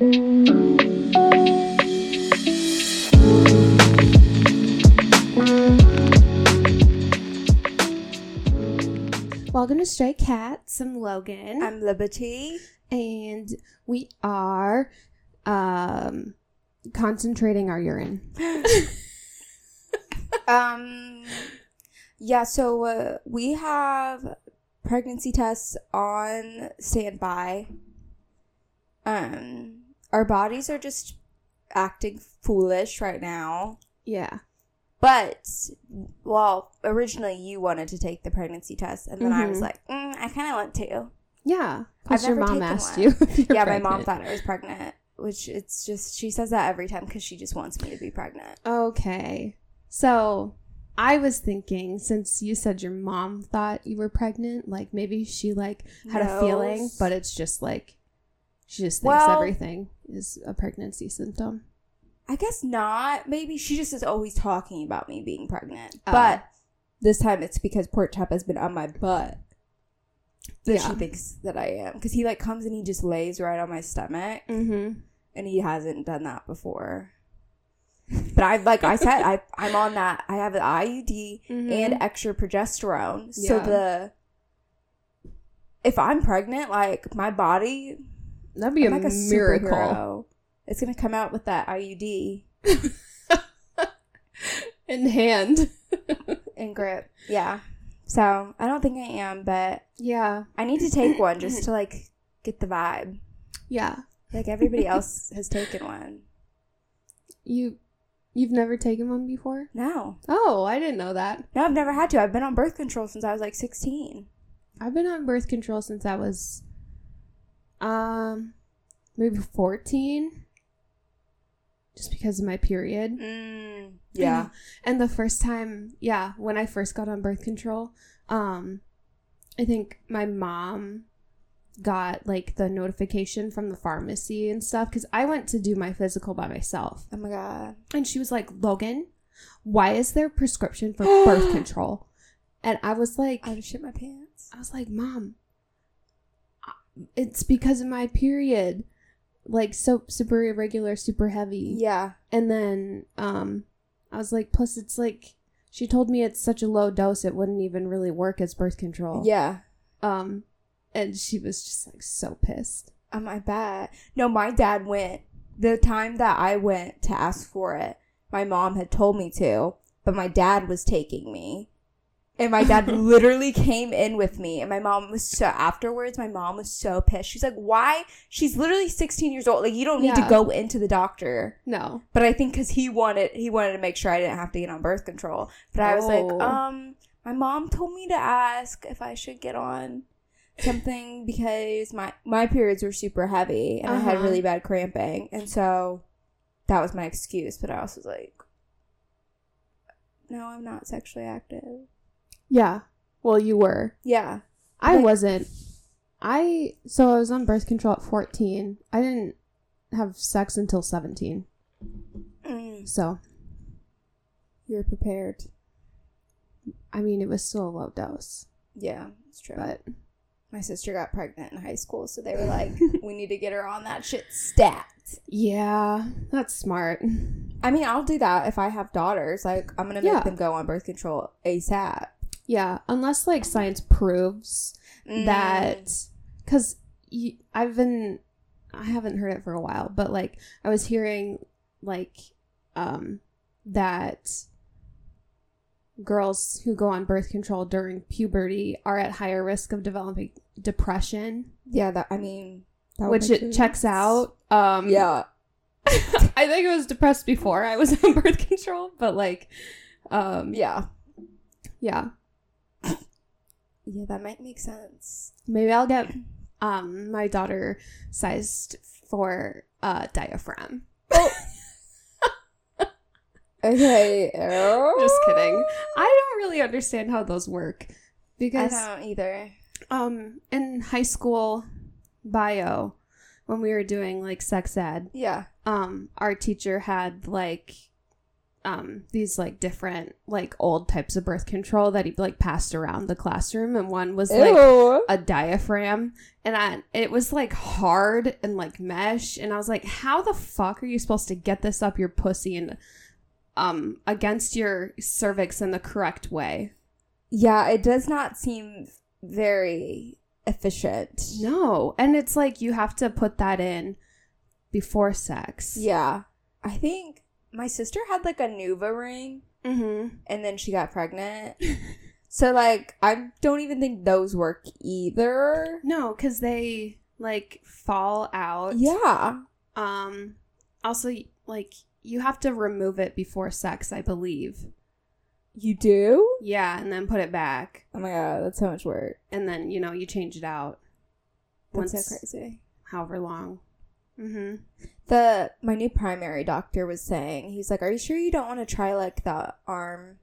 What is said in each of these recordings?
Welcome to Stray Cats. I'm Logan. I'm Liberty. and we are um concentrating our urine. Um, yeah, so uh, we have pregnancy tests on standby. Um, our bodies are just acting foolish right now. Yeah. But, well, originally you wanted to take the pregnancy test, and then I was Mhm. like, mm, I kind of want to. Yeah. I've Because your mom asked one. you. yeah, my mom thought I was pregnant, which it's just, she says that every time because she just wants me to be pregnant. Okay. So I was thinking, since you said your mom thought you were pregnant, like maybe she like had a feeling, but it's just like she just thinks Well- everything is a pregnancy symptom. I guess not. Maybe she just is always talking about me being pregnant. Oh. But this time it's because Pork Chop has been on my butt that Yeah. she thinks that I am. Because he like comes and he just lays right on my stomach, Mm-hmm. and he hasn't done that before. But I like I said I I'm on that. I have an IUD Mhm. and extra progesterone. So the if I'm pregnant, like my body, That'd be I'm a like a miracle. superhero. It's gonna come out with that IUD In hand. and grip. Yeah. So I don't think I am, but yeah. I need to take one just to like get the vibe. Yeah. Like everybody else has taken one. You you've never taken one before? No. Oh, I didn't know that. No, I've never had to. I've been on birth control since I was like 16. I've been on birth control since I was um maybe 14 just because of my period. Mm, yeah. And the first time, yeah, when I first got on birth control, um I think my mom got like the notification from the pharmacy and stuff cuz I went to do my physical by myself. Oh my god. And she was like, "Logan, why is there prescription for birth control?" And I was like, I shit my pants. I was like, Mom, it's because of my period. Like so super irregular, super heavy. Yeah. And then um I was like, plus it's like she told me it's such a low dose it wouldn't even really work as birth control. Yeah. Um and she was just like so pissed. Oh my bad. No, my dad went. The time that I went to ask for it, my mom had told me to, but my dad was taking me. And my dad literally came in with me, and my mom was so. Afterwards, my mom was so pissed. She's like, "Why? She's literally 16 years old. Like, you don't need Yeah. to go into the doctor." No. But I think because he wanted, he wanted to make sure I didn't have to get on birth control. But I was Oh. like, um, my mom told me to ask if I should get on something because my my periods were super heavy and I had Uh-huh. really bad cramping, and so that was my excuse. But I also was like, no, I'm not sexually active. Yeah. Well, you were. Yeah, I Like- wasn't. I so I was on birth control at 14. I didn't have sex until 17. mm, So, you're prepared. I mean, it was still a low dose, Yeah, it's true. but my sister got pregnant in high school, so they were like, we need to get her on that shit stat. yeah, that's smart. I mean, I'll do that if I have daughters. Like, I'm gonna make Yeah. them go on birth control ASAP. Yeah, unless like science proves Mm. that cuz I've been I haven't heard it for a while, but like I was hearing like um that girls who go on birth control during puberty are at higher risk of developing depression, yeah, that I mean, that which it checks out. Um Yeah, I think I was depressed before I was on birth control, but like um yeah, yeah, yeah. That might make sense. maybe I'll get um my daughter sized for uh diaphragm. Okay, Just kidding. I don't really understand how those work because I don't either. um in high school bio when we were doing like sex ed Yeah, um our teacher had like um these like different like old types of birth control that he like passed around the classroom and one was like Ew. a diaphragm and I it was like hard and like mesh and I was like how the fuck are you supposed to get this up your pussy and um against your cervix in the correct way yeah, it does not seem very efficient. no and it's like you have to put that in before sex Yeah. I think my sister had like a Nuva ring mm-hmm and then she got pregnant. so like I don't even think those work either. no because they like fall out Yeah. um also like you have to remove it before sex i believe You do? yeah and then put it back Oh my god, that's so much work. and then you know you change it out That's once so crazy. however long mm-hmm The my new primary doctor was saying, he's like, Are you sure you don't want to try like the arm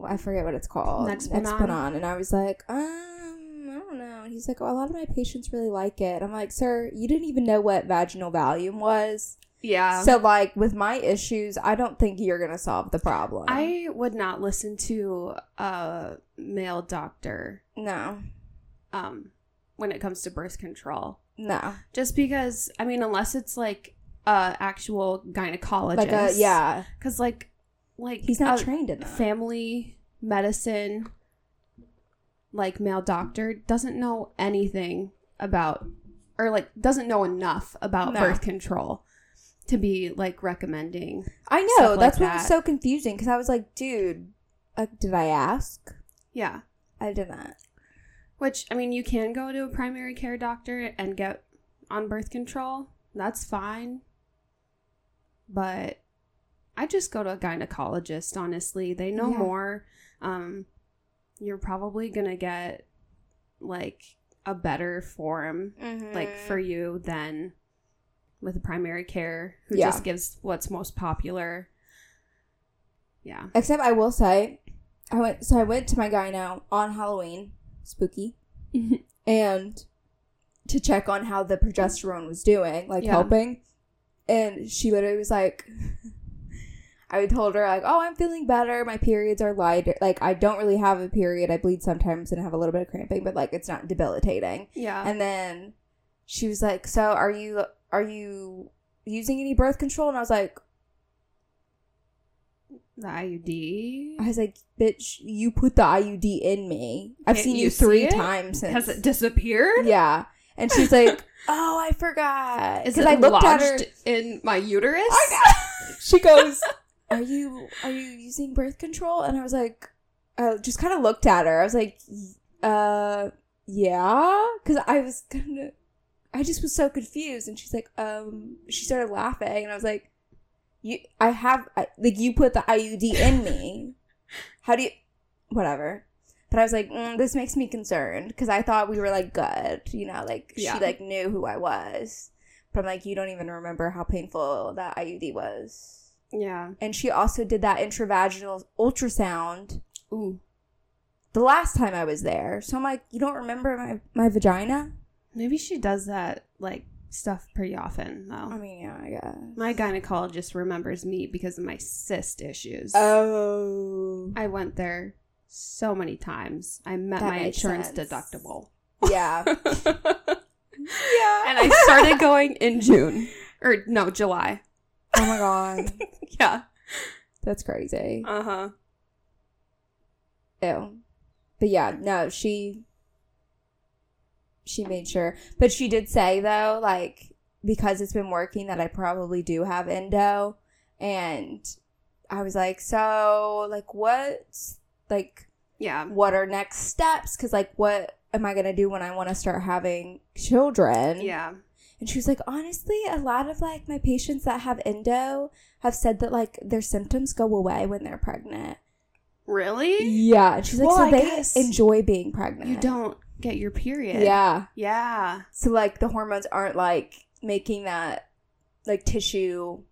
well, I forget what it's called. Nexplanon? And I was like, um, I don't know. And he's like, oh, a lot of my patients really like it. I'm like, sir, you didn't even know what vaginal volume was. yeah So like with my issues, I don't think you're gonna solve the problem. i would not listen to a male doctor no. um when it comes to birth control No. just because i mean unless it's like a actual gynecologist Like a yeah. because like like He's not trained in that. family medicine like male doctor doesn't know anything about or like doesn't know enough about No. birth control to be like recommending I know. stuff like That's what was so confusing because I was like, dude, uh, did I ask? yeah I did not. Which i mean you can go to a primary care doctor and get on birth control. That's fine. But i just go to a gynecologist honestly. They know Yeah. more. Um you're probably gonna get like a better form like for you than with a primary care who Yeah. just gives what's most popular. Yeah. Except I will say, I went so I went to my gyno on Halloween, spooky, mm-hmm. and to check on how the progesterone was doing, like Yeah. helping. And she literally was like, I told her like, "Oh, I'm feeling better. My periods are lighter. Like I don't really have a period. I bleed sometimes and have a little bit of cramping, but like it's not debilitating." yeah And then she was like, "So are you are you using any birth control?" And I was like, the iud I was like, bitch, you put the IUD in me. I've Can't seen you you three it? times since. has it disappeared yeah. And she's like, oh, I forgot. Is it I looked at lodged her. in my uterus she goes, are you are you using birth control? And I was like, I just kind of looked at her. I was like, uh, yeah, because I was kind of, I just was so confused. And she's like, um, she started laughing, and I was like, you, I have I, like you put the IUD in me. How do you, whatever. But I was like, mm, this makes me concerned because I thought we were like good, you know, like Yeah. she like knew who I was. But I'm like, you don't even remember how painful that IUD was. yeah And she also did that intravaginal ultrasound ooh the last time I was there. So I'm like, you don't remember my, my vagina? maybe she does that like stuff pretty often though. I mean, yeah, I guess. my gynecologist remembers me because of my cyst issues Oh. i went there so many times i met That my insurance sense. deductible Yeah. yeah. and I started going in June or no July. oh my god. Yeah. That's crazy. Uh huh. Ew. But yeah, no, she she made sure. But she did say though, like, because it's been working that I probably do have endo. And I was like, so like what's like Yeah. what are next steps? Cause like what am I gonna do when I wanna start having children? Yeah. And she was like, honestly, a lot of like my patients that have endo have said that like their symptoms go away when they're pregnant. Really? Yeah. And she's like, Well, so I they enjoy being pregnant. You don't get your period. Yeah. Yeah. So like the hormones aren't like making that like tissue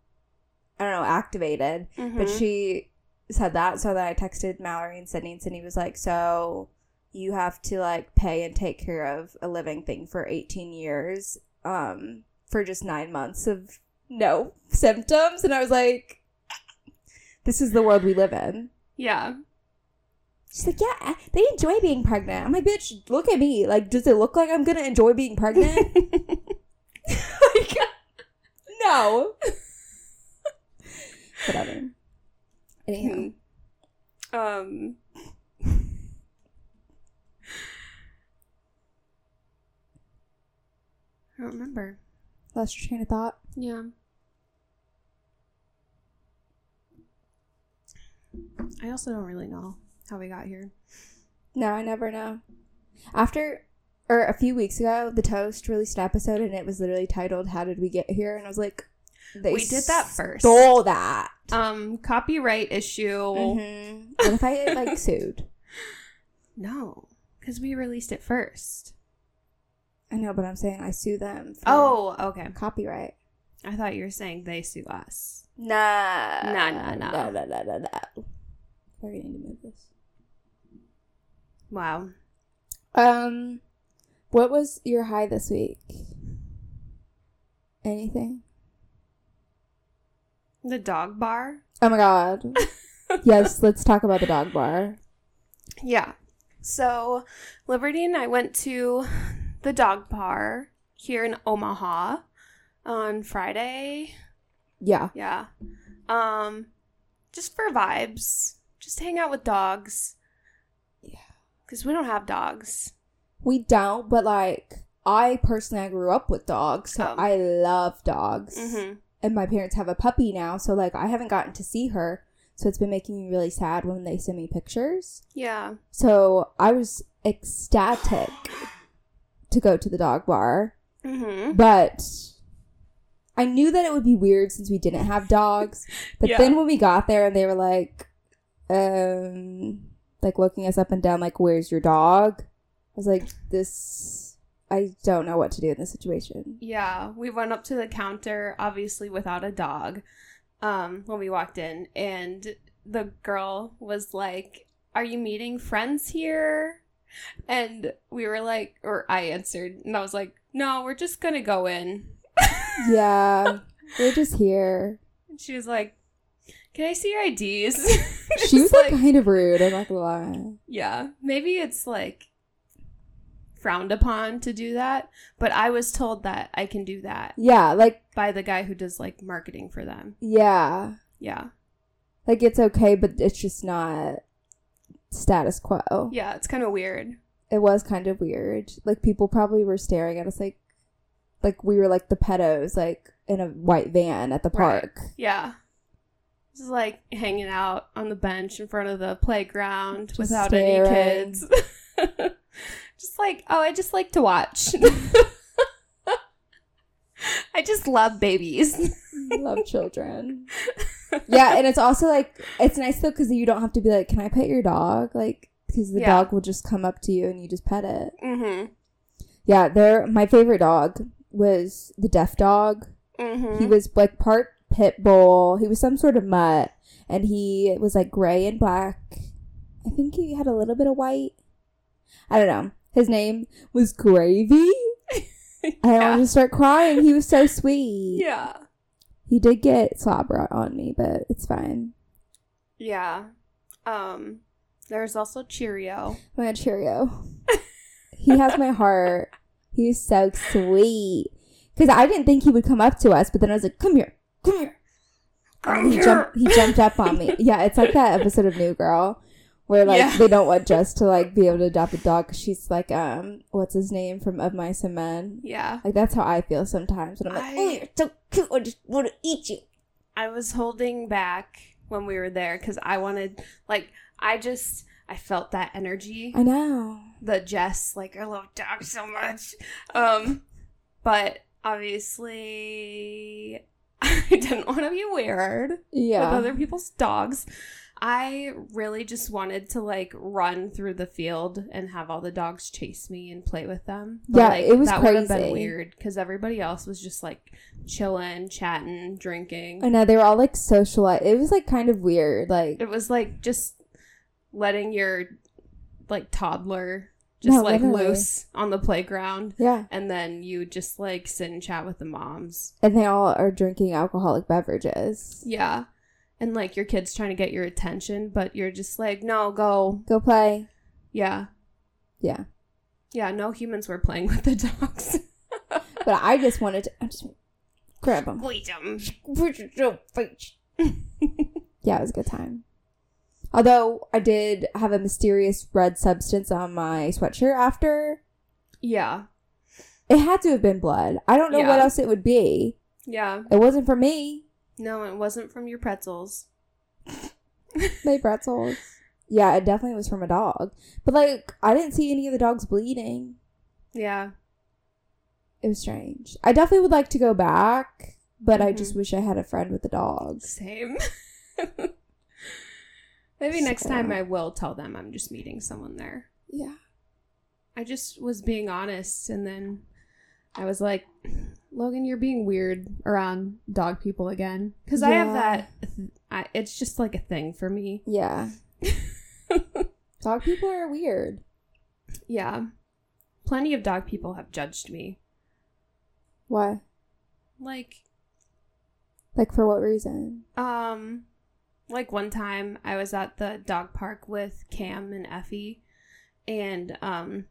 I don't know, activated. But Mhm. she said that, so that I texted Mallory and Sydney and Sydney was like, So you have to like pay and take care of a living thing for eighteen years, um, for just nine months of no symptoms and I was like this is the world we live in. Yeah. She's like, yeah, they enjoy being pregnant. I'm like, bitch, look at me. Like, does it look like I'm gonna enjoy being pregnant? like, no. Whatever. Anyhow, um I don't remember. lost your train of thought. Yeah. I also don't really know how we got here. No, I never know. After, or a few weeks ago, the Toast released an episode, and it was literally titled "How Did We Get Here?" And I was like, they We did that first. Stole that. Um, copyright issue. Mhm. What if I like sued? No, because we released it first. I know, but I'm saying I sue them. For Oh, okay. copyright. I thought you were saying they sue us. Nah. Nah, nah, nah. No, no, no, no, no. I need to move this. Wow. Um, what was your high this week? Anything? The dog bar. Oh my god. yes, let's talk about the dog bar. Yeah. So, Liberty and I went to the dog bar here in Omaha on Friday. Yeah. Yeah. Um just for vibes. Just hang out with dogs. Cuz we don't have dogs. We don't, but like I personally I grew up with dogs, so Oh. I love dogs. Mhm. And my parents have a puppy now, so like I haven't gotten to see her. So it's been making me really sad when they send me pictures. Yeah. So I was ecstatic to go to the dog bar, Mhm. but I knew that it would be weird since we didn't have dogs. But Yeah. then when we got there and they were like, um, like looking us up and down, like, "Where's your dog?" I was like, "This, I don't know what to do in this situation." Yeah, we went up to the counter, obviously without a dog, um, when we walked in, and the girl was like, "Are you meeting friends here?" And we were like, or I answered, and I was like, "No, we're just gonna go in." Yeah, we're just here. And she was like, "Can I see your IDs?" She was like kind of rude. I'm not gonna lie. yeah, maybe it's like frowned upon to do that, but I was told that I can do that Yeah, like by the guy who does like marketing for them. yeah, Yeah. like it's okay, but it's just not status quo. Yeah, it's kind of weird. It was kind of weird. Like people probably were staring at us like, like we were like the pedos, like in a white van at the Right. park. Yeah. Just like hanging out on the bench in front of the playground Just without staring. any kids. just like, oh, I just like to watch. I just love babies. Love children. yeah, and it's also like it's nice though because you don't have to be like, "Can I pet your dog?" Like because the Yeah. dog will just come up to you and you just pet it. Mm Yeah, they're my favorite dog was the deaf dog. hmm. Mm He was like part pit bull. He was some sort of mutt, and he was like gray and black. I think he had a little bit of white. I don't know. His name was Gravy. I don't want to start crying. He was so sweet. Yeah. He did get slobber on me, but it's fine. Yeah. Um, there's also Cheerio. My God, Cheerio. he has my heart. He's so sweet. Because I didn't think he would come up to us, but then I was like, "Come here, come here." And he jumped. He jumped up on me. Yeah, it's like that episode of New Girl where like Yeah. they don't want Jess to like be able to adopt a dog 'cause she's like um what's his name from Of Mice and Men. Yeah. Like that's how I feel sometimes. And I'm like, I- oh, you're so cute. I just want to eat you. I was holding back when we were there because I wanted, like, I just, I felt that energy. I know. The Jess, like, I love dogs so much. Um, but obviously, I didn't want to be weird Yeah. with other people's dogs. I really just wanted to like run through the field and have all the dogs chase me and play with them. Yeah, like, it was that would have crazy. been weird because everybody else was just like chilling, chatting, drinking. I know they were all like socialized. It was like kind of weird. Like It was like just letting your like toddler just No, like literally. loose on the playground yeah, and then you just like sit and chat with the moms. and they all are drinking alcoholic beverages. Yeah. and like your kid's trying to get your attention, but you're just like, no, go. Go play. Yeah. Yeah. Yeah, no humans were playing with the dogs. But I just wanted to I just grab them. Wait, um. Yeah, it was a good time. Although I did have a mysterious red substance on my sweatshirt after. Yeah. It had to have been blood. I don't know what else it would be. Yeah. It wasn't for me. No, it wasn't from your pretzels. My pretzels. Yeah, it definitely was from a dog. But like, I didn't see any of the dogs bleeding. Yeah. It was strange. I definitely would like to go back, but I Mhm. just wish I had a friend with a dog. Same. Maybe next So- time I will tell them I'm just meeting someone there. Yeah. I just was being honest, and then I was like, Logan, you're being weird around dog people again. Because I have Yeah. that, I, it's just like a thing for me. Yeah. Dog people are weird. yeah. Plenty of dog people have judged me. Why? Like, Like for what reason? um, like one time I was at the dog park with Cam and Effie, and um,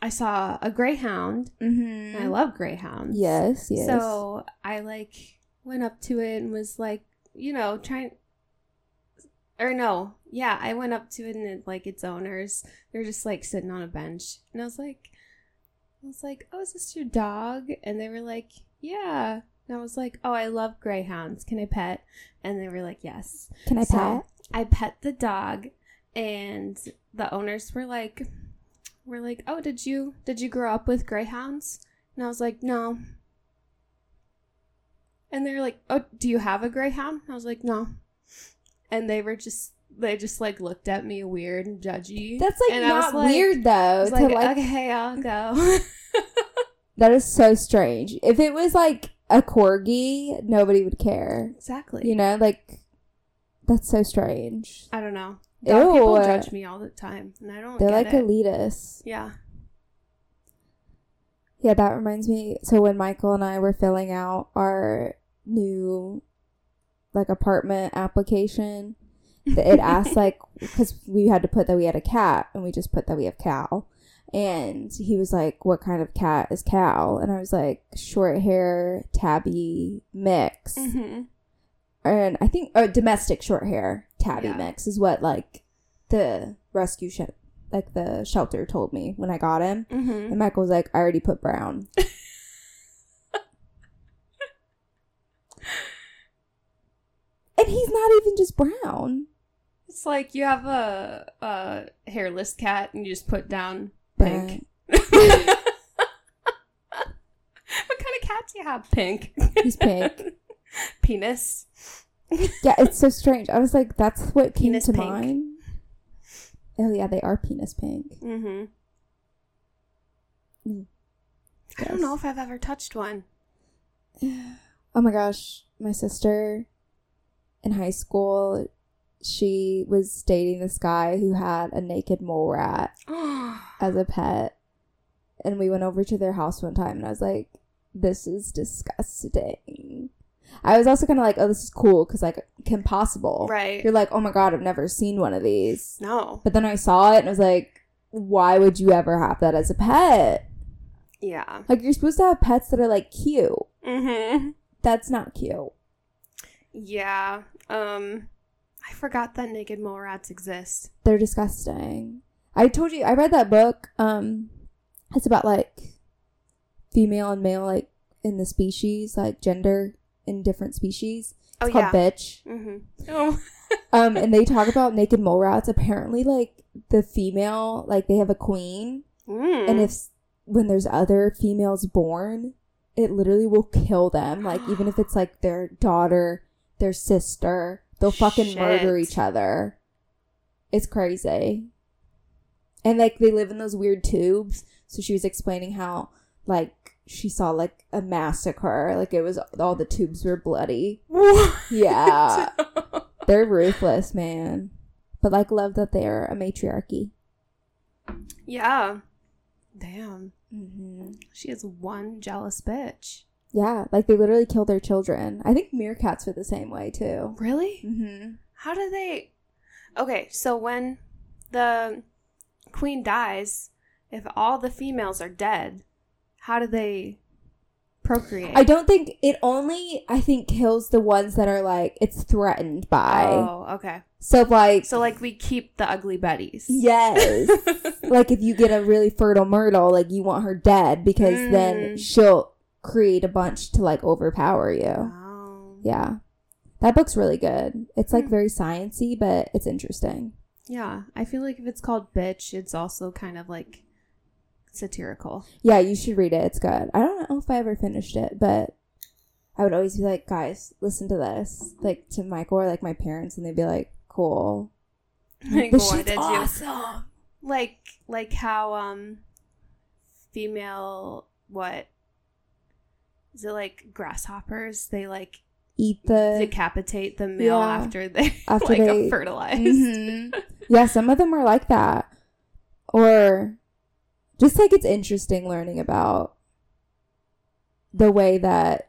I saw a greyhound. Mm-hmm. I love greyhounds. Yes, yes. So I like went up to it and was like, you know, trying or no, yeah, I went up to it and it, like its owners, they're just like sitting on a bench. And I was like I was like, "Oh, is this your dog?" And they were like, "Yeah." And I was like, "Oh, I love greyhounds. Can I pet?" And they were like, "Yes." Can I So, pet? I pet the dog and the owners were like were like, "Oh, did you did you grow up with greyhounds?" And I was like, "No." And they were like, "Oh, do you have a greyhound?" I was like, "No." And they were just they just like looked at me weird and judgy. That's like And I was not like- weird I though. was To like, like, "Okay, I'll go." that is so strange. If it was like a corgi, nobody would care. exactly. You know, like that's so strange. I don't know. Dog people judge me all the time, and I don't. They're like it. elitists. Yeah. Yeah, that reminds me. So when Michael and I were filling out our new like apartment application, it asked like because we had to put that we had a cat, and we just put that we have Cal. And he was like, "What kind of cat is Cal?" And I was like, "Short hair, tabby mix." hmm and I think uh, domestic short hair tabby Yeah. mix is what like the rescue sh- like the shelter told me when I got him. hmm And Michael was like, I already put brown. and he's not even just brown. It's like you have a, a hairless cat and you just put down pink. What kind of cat do you have? Pink. He's pink. Penis. Yeah, it's so strange. I was like, that's what came Penis to pink. mind. Oh yeah, they are penis pink. Mm-hmm. Mm. I don't know if I've ever touched one. Oh my gosh, my sister in high school, she was dating this guy who had a naked mole rat as a pet. And we went over to their house one time and I was like, this is disgusting. I was also kind of like, oh, this is cool because, like, Kim Possible. right. You're like, oh my God, I've never seen one of these. No. But then I saw it and I was like, why would you ever have that as a pet? Yeah. Like, you're supposed to have pets that are, like, cute. Mm-hmm. That's not cute. Yeah. Um, I forgot that naked mole rats exist. they're disgusting. I told you I read that book. Um, it's about like female and male, like in the species, like gender in different species. Oh It's yeah. called Bitch. mm-hmm. Oh. Um, and they talk about naked mole rats. Apparently, like the female, like they have a queen, Mm. and if when there's other females born, it literally will kill them. Like even if it's like their daughter, their sister, they'll fucking murder each other. It's crazy. And like they live in those weird tubes. So she was explaining how like she saw like a massacre. Like it was all the tubes were bloody. Yeah. They're ruthless, man. But like love that they're a matriarchy. yeah. Damn. Mm-hmm. She is one jealous bitch. Yeah, like they literally kill their children. I think meerkats are the same way too. Really? Mm-hmm. How do they? Okay, so when the queen dies, if all the females are dead, how do they procreate? I don't think it only. I think kills the ones that are like it's threatened by. Oh, okay. So like, So like we keep the ugly betties. yes, like if you get a really fertile myrtle, like you want her dead because then Mm. she'll create a bunch to like overpower you. Oh. Yeah, that book's really good. It's like Hmm. very sciency, but it's interesting. Yeah, I feel like if it's called bitch, it's also kind of like satirical. Yeah, you should read it. It's good. I don't know if I ever finished it, but I would always be like, guys, listen to this, like to Michael or like my parents, and they'd be like, cool. Like, This shit's did you awesome. like? Like how um, female what is it like grasshoppers? They like Eat the. decapitate the male yeah. after they After like they- fertilized. Mhm. Yeah, some of them are like that. Or just like it's interesting learning about the way that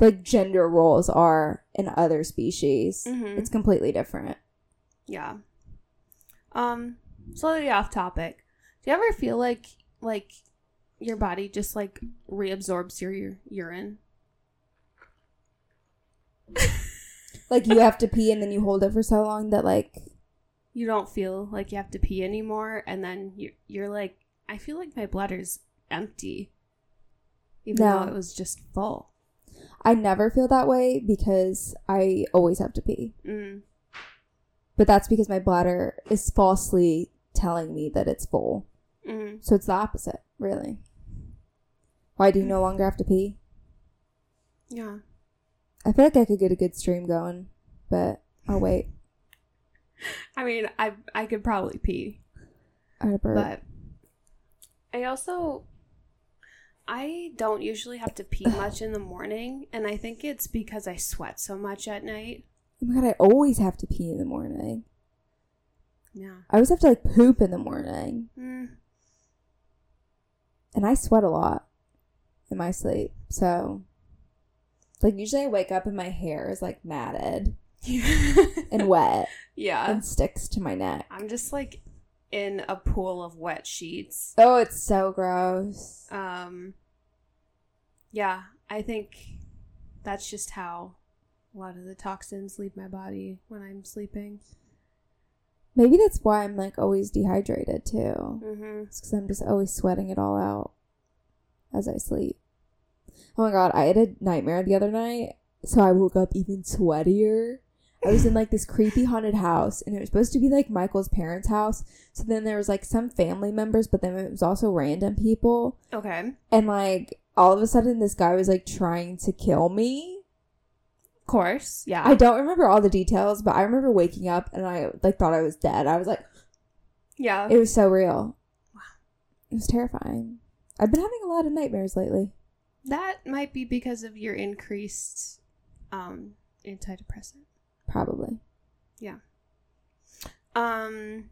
like gender roles are in other species. Mhm. It's completely different. Yeah. Um, slightly off topic. Do you ever feel like like your body just like reabsorbs your, your urine? Like you have to pee and then you hold it for so long that like You don't feel like you have to pee anymore, and then you you're like, I feel like my bladder's empty, even No. though it was just full. I never feel that way because I always have to pee. Mm. But that's because my bladder is falsely telling me that it's full. Mm. So it's the opposite, really. Why do you no longer have to pee? Yeah. I feel like I could get a good stream going, but I'll wait. I mean, I I could probably pee, I but I also I don't usually have to pee much in the morning, and I think it's because I sweat so much at night. oh my god, I always have to pee in the morning. Yeah. I always have to like poop in the morning. Mm. And I sweat a lot in my sleep. So like usually I wake up and my hair is like matted and wet yeah. and sticks to my neck. I'm just like in a pool of wet sheets. Oh, it's so gross. Um yeah, I think that's just how a lot of the toxins leave my body when I'm sleeping. Maybe that's why I'm like always dehydrated too. Mhm. It's because I'm just always sweating it all out as I sleep. Oh my god, I had a nightmare the other night, so I woke up even sweatier. I was in like this creepy haunted house, and it was supposed to be like Michael's parents' house. So then there was like some family members, but then it was also random people. Okay. And like all of a sudden, this guy was like trying to kill me. Of course. Yeah. I don't remember all the details, but I remember waking up and I like thought I was dead. I was like, yeah. It was so real. Wow. It was terrifying. I've been having a lot of nightmares lately. That might be because of your increased um antidepressant. Probably. Yeah. Um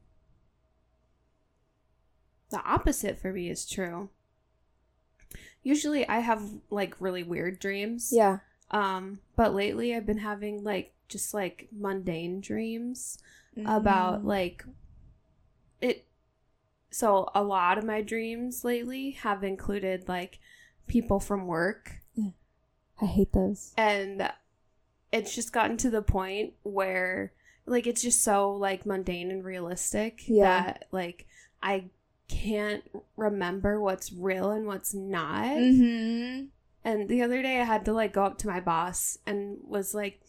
the opposite for me is true. Usually I have like really weird dreams. Yeah. Um but lately I've been having like just like mundane dreams about Mm. like it so a lot of my dreams lately have included like people from work I hate those. and it's just gotten to the point where like it's just so like mundane and realistic Yeah. that like I can't remember what's real and what's not. Mm-hmm. And the other day I had to like go up to my boss and was like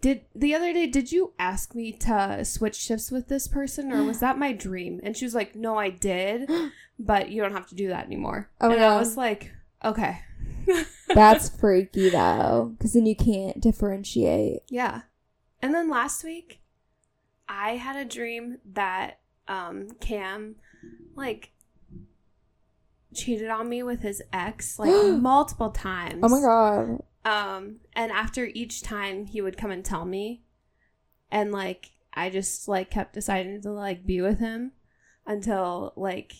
did the other day did you ask me to switch shifts with this person or was that my dream? And she was like, "No, I did, but you don't have to do that anymore." Oh and I was like, "Okay." That's freaky though, because then you can't differentiate. Yeah. And then last week, I had a dream that um Cam like cheated on me with his ex like multiple times. Oh my god. Um and after each time he would come and tell me and like I just like kept deciding to like be with him until like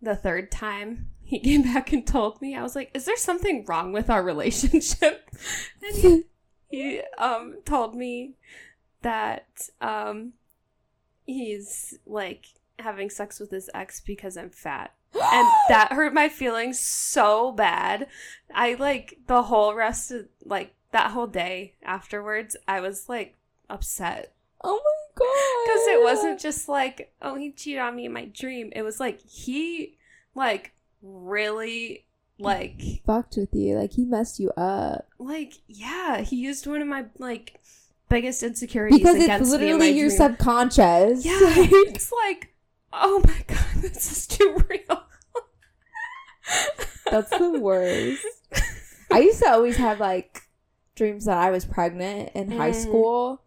the third time he came back and told me, I was like, is there something wrong with our relationship? And he, he um told me that um he's like having sex with his ex because I'm fat. And that hurt my feelings so bad. I like the whole rest of like that whole day afterwards, I was like upset oh my god. because it wasn't just like, oh, he cheated on me in my dream. It was like he like really like fucked with you. Like he messed you up. like yeah, he used one of my like biggest insecurities Because it's against me in literally your dream. subconscious. Yeah, it's like, oh my god, this is too real. That's the worst. I used to always have like dreams that I was pregnant in high Mm. school,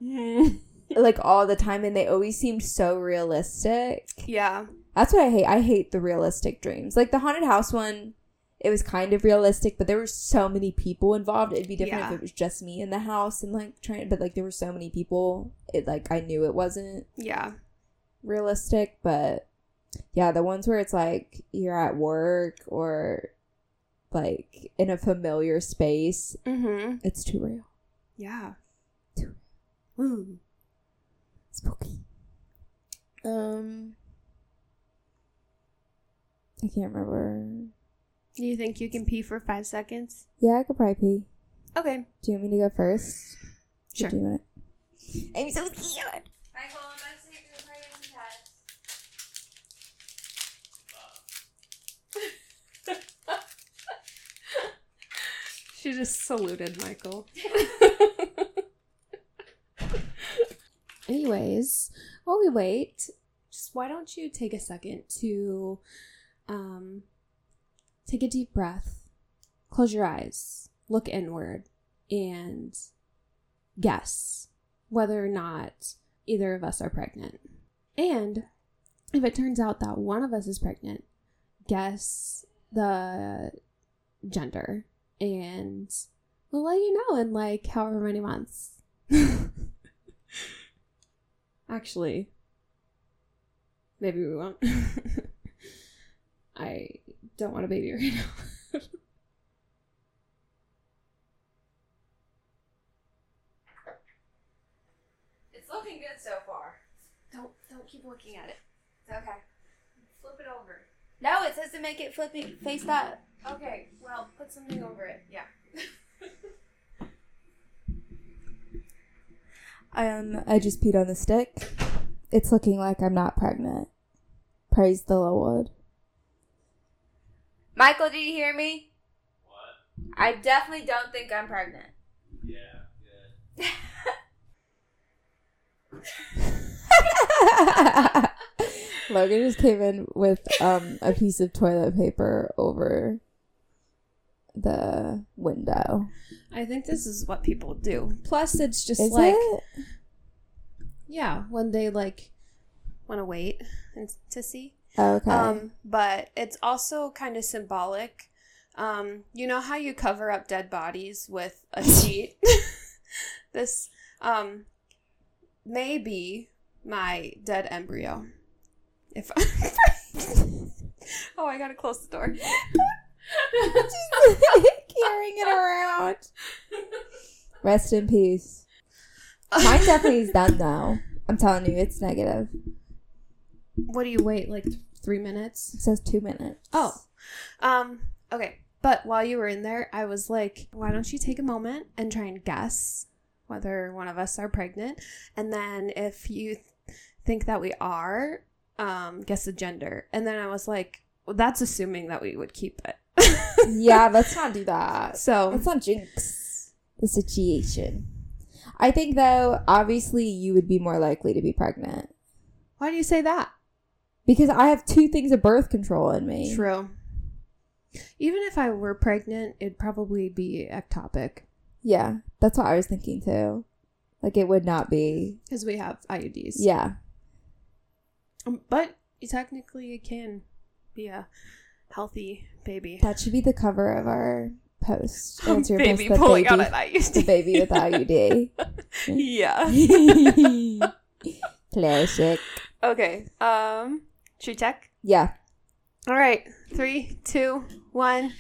like all the time, and they always seemed so realistic. yeah, That's what I hate. I hate the realistic dreams. Like the haunted house one, it was kind of realistic, but there were so many people involved. It'd be different Yeah. if it was just me in the house and like trying, but like there were so many people. It like I knew it wasn't yeah, realistic, but yeah, the ones where it's like you're at work or like in a familiar space, mm-hmm. it's too real. yeah. Too Ooh. Spooky. Um I can't remember. Do you think you can pee for five seconds? Yeah, I could probably pee. Okay, Do you want me to go first? Sure. Do you want it? I'm so scared. Michael, I'm about to take your pregnancy test. she just saluted Michael. Anyways, while we wait, just why don't you take a second to um, take a deep breath, close your eyes, look inward, and guess whether or not either of us are pregnant. And if it turns out that one of us is pregnant, guess the gender. And we'll let you know in like however many months. Actually, maybe we won't. I don't want a baby right now. It's looking good so far. don't don't keep looking at it. Okay. Flip it over. No, it says to make it flipping face up. Okay, well, put something over it. Yeah. Um, I just peed on the stick. It's looking like I'm not pregnant. Praise the Lord. Michael, did you hear me? What? I definitely don't think I'm pregnant. Yeah, good. Logan just came in with um a piece of toilet paper over the window. I think this is what people do. Plus, it's just Is like, it? yeah, when they like want to wait and to see. Okay. Um, but it's also kind of symbolic. Um, you know how you cover up dead bodies with a sheet? this um may be my dead embryo. If Oh, I gotta close the door. Carrying it around. Rest in peace. Mine definitely is done now. I'm telling you, it's negative. what do you wait like three minutes? It says two minutes. Oh, um, okay. But while you were in there, I was like, why don't you take a moment and try and guess whether one of us are pregnant? And then if you th- think that we are, um, guess the gender. And then I was like, well, that's assuming that we would keep it. yeah, let's not do that. So, Let's not jinx the situation. I think though, obviously you would be more likely to be pregnant. why do you say that? Because I have two things of birth control in me. True. Even if I were pregnant, it'd probably be ectopic Yeah, that's what I was thinking too. Like it would not be. because we have IUDs. Yeah. Um, But technically, it can be a healthy baby. That should be the cover of our post. Answer your baby best, pulling baby, out an IUD. the baby with the yeah. Classic. Okay. Um. Should we check? Yeah. All right. Three, two, one.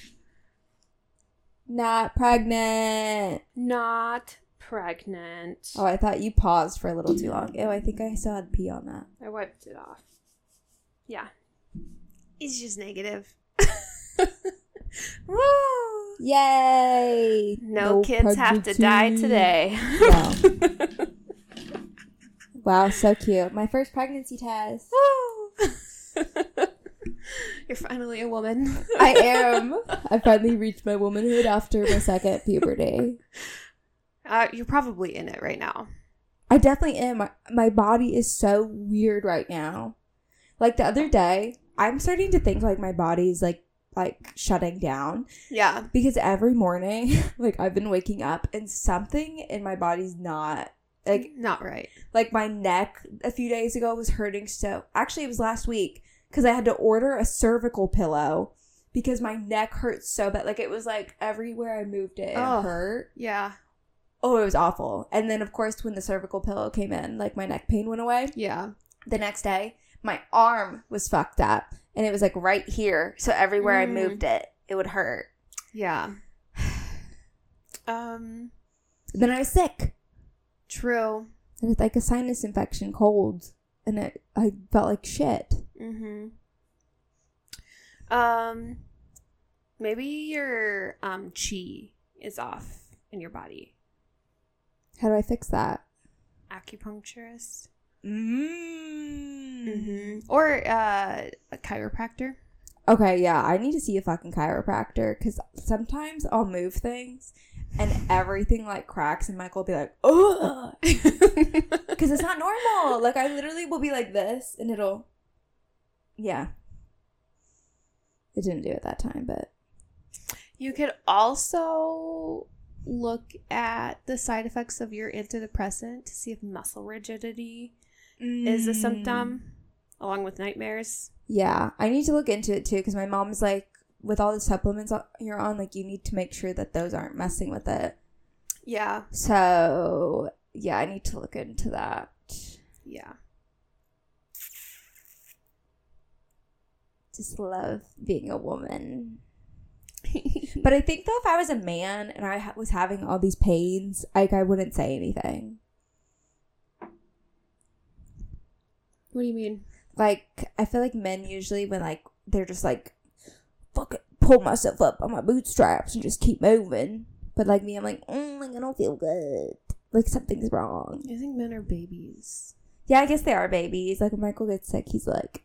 Not pregnant. Not pregnant. Oh, I thought you paused for a little too long. Oh, I think I still had pee on that. I wiped it off. Yeah. It's just negative. Woo! Yay! No, kids have to die today. No. Wow, so cute. My first pregnancy test. Woo! You're finally a woman. I am. I finally reached my womanhood after my second puberty. Uh, you're probably in it right now. I definitely am. My, my body is so weird right now. Like the other day, I'm starting to think like my body's like like shutting down Yeah. because every morning, like I've been waking up and something in my body's not like Not right. like my neck a few days ago was hurting so actually it was last week because i had to order a cervical pillow because my neck hurt so bad like it was like everywhere i moved it, it Oh. hurt Yeah. oh it was awful and then of course when the cervical pillow came in like my neck pain went away Yeah. the next day my arm was fucked up and it was like right here so everywhere i Mm. moved it it would hurt Yeah. Um, then i was sick true. and it's like a sinus infection cold and it i felt like shit Mm-hmm. Um, maybe your um chi is off in your body. how do i fix that Acupuncturist. mm. Mm-hmm. Or uh, a chiropractor. Okay, yeah, I need to see a fucking chiropractor because sometimes I'll move things and everything like cracks, and Michael will be like, oh, because it's not normal. Like I literally will be like this, and it'll, yeah. It didn't do it that time, but You could also look at the side effects of your antidepressant to see if muscle rigidity is a Mm. symptom, along with nightmares. Yeah, I need to look into it too because my mom's like, with all the supplements you're on, like you need to make sure that those aren't messing with it. Yeah. So yeah, I need to look into that. Yeah. Just love being a woman. But I think though, if I was a man and I ha- was having all these pains, like I wouldn't say anything. what do you mean? Like I feel like men usually when like they're just like, fuck it, pull myself up on my bootstraps and just keep moving. But like me, I'm like, mm, like I don't feel good. Like something's wrong. I think men are babies. Yeah, I guess they are babies. Like when Michael gets sick, he's like,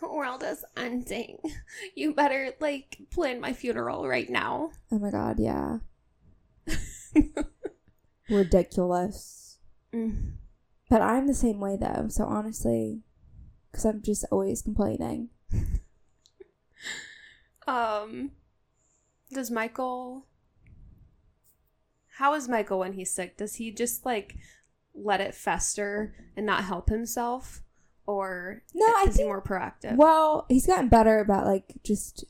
The world is ending. You better like plan my funeral right now. oh my god, yeah, ridiculous. Mm. But I'm the same way though. So honestly, because I'm just always complaining. Um, does Michael? How is Michael when he's sick? Does he just like let it fester and not help himself, or No, I is he think- more proactive? Well, he's gotten better about like just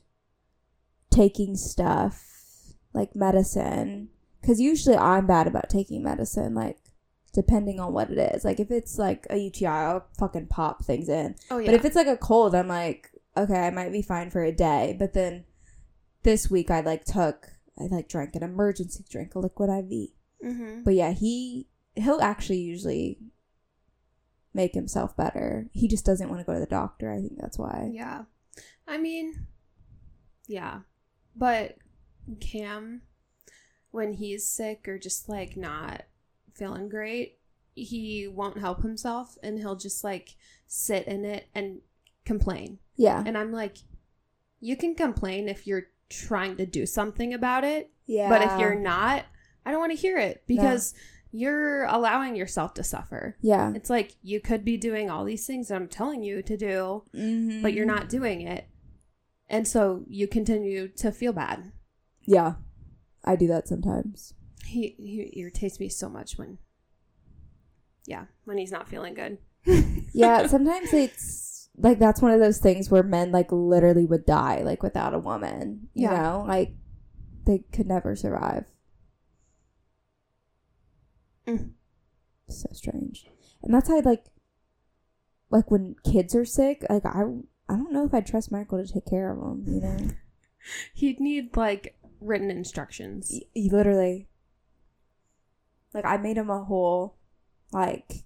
taking stuff like medicine. Because usually I'm bad about taking medicine, like depending on what it is. Like if it's like a UTI, I'll fucking pop things in. oh yeah, But if it's like a cold, I'm like, okay, I might be fine for a day. But then this week I like took, I like drank an emergency drink, a liquid IV. mm-hmm. But yeah, he he'll actually usually make himself better. He just doesn't want to go to the doctor. I think that's why. yeah, I mean, yeah, but Cam, when he's sick or just like not feeling great, he won't help himself and he'll just like sit in it and complain. Yeah. And I'm like, you can complain if you're trying to do something about it, Yeah. but if you're not, I don't want to hear it because you're allowing yourself to suffer. Yeah. It's like you could be doing all these things that I'm telling you to do, Mm-hmm. but you're not doing it. And so you continue to feel bad. Yeah. I do that sometimes. He, he irritates me so much when, yeah, when he's not feeling good. Yeah. Sometimes it's like that's one of those things where men like literally would die like without a woman. You Yeah. know, like they could never survive. Mm. So strange. And that's how i like like when kids are sick, like I I don't know if I trust Michael to take care of them. You know, He'd need like written instructions. Y- literally. Like I made him a whole like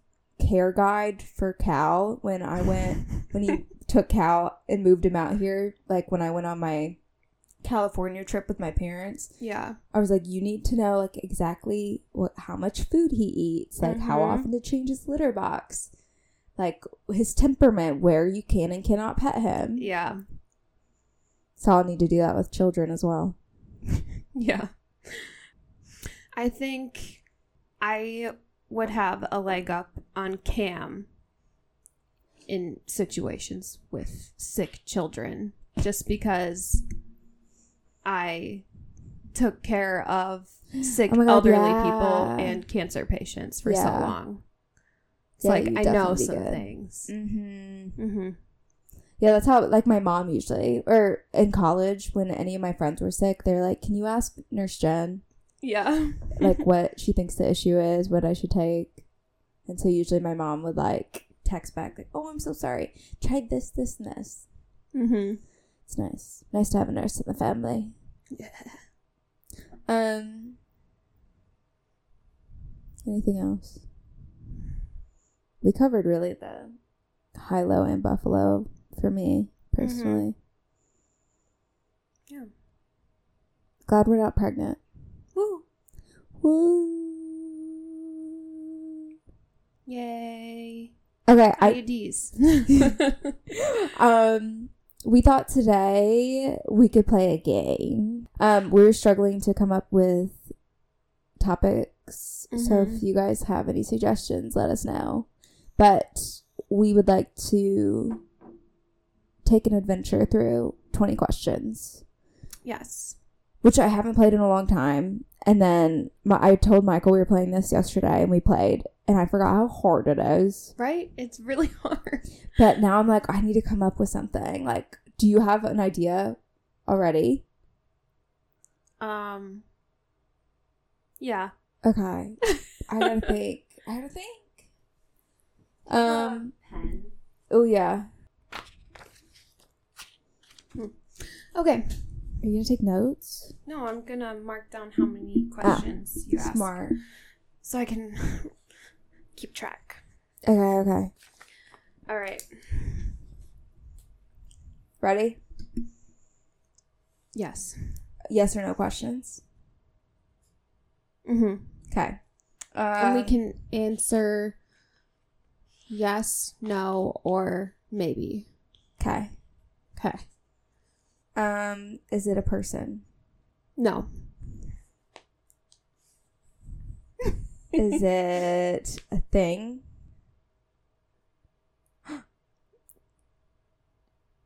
care guide for Cal when I went when he took Cal and moved him out here. Like when I went on my California trip with my parents. Yeah. I was like, you need to know like exactly what how much food he eats, like how Mhm. often to change his litter box, like his temperament, where you can and cannot pet him. Yeah. So I'll need to do that with children as well. Yeah. I think I would have a leg up on Cam in situations with sick children just because I took care of sick Oh God, elderly yeah. people and cancer patients for so long. It's Yeah, like I know some good. things. Mm-hmm. Mm-hmm. Yeah, that's how like my mom usually, or in college when any of my friends were sick, they're like, "Can you ask Nurse Jen Yeah. like what she thinks the issue is, what I should take?" And so usually my mom would like text back like, "Oh, I'm so sorry. Tried this, this, and this." mm-hmm. It's nice. Nice to have a nurse in the family. Yeah. Um. Anything else? We covered really the high, low, and buffalo for me personally. Yeah. Glad we're not pregnant. Woo. Yay. Okay, I IUDs. um we thought today we could play a game. Um we were struggling to come up with topics. So Mhm. if you guys have any suggestions, let us know. But we would like to take an adventure through 20 questions, yes. which I haven't played in a long time. And then my, I told Michael we were playing this yesterday and we played and I forgot how hard it is. Right? It's really hard. But now I'm like, I need to come up with something. Like, do you have an idea already? Um. Yeah. Okay. I gotta think. I gotta think. Um. pen. Oh yeah. Okay. Are you gonna take notes? No, I'm gonna mark down how many questions you asked, Ah, Smart. so I can keep track. Okay. Okay. All right. Ready? Yes. Yes or no questions. Mm-hmm. Okay. Um, and we can answer yes, no, or maybe. Okay. Okay. Um. Is it a person? No. Is it a thing?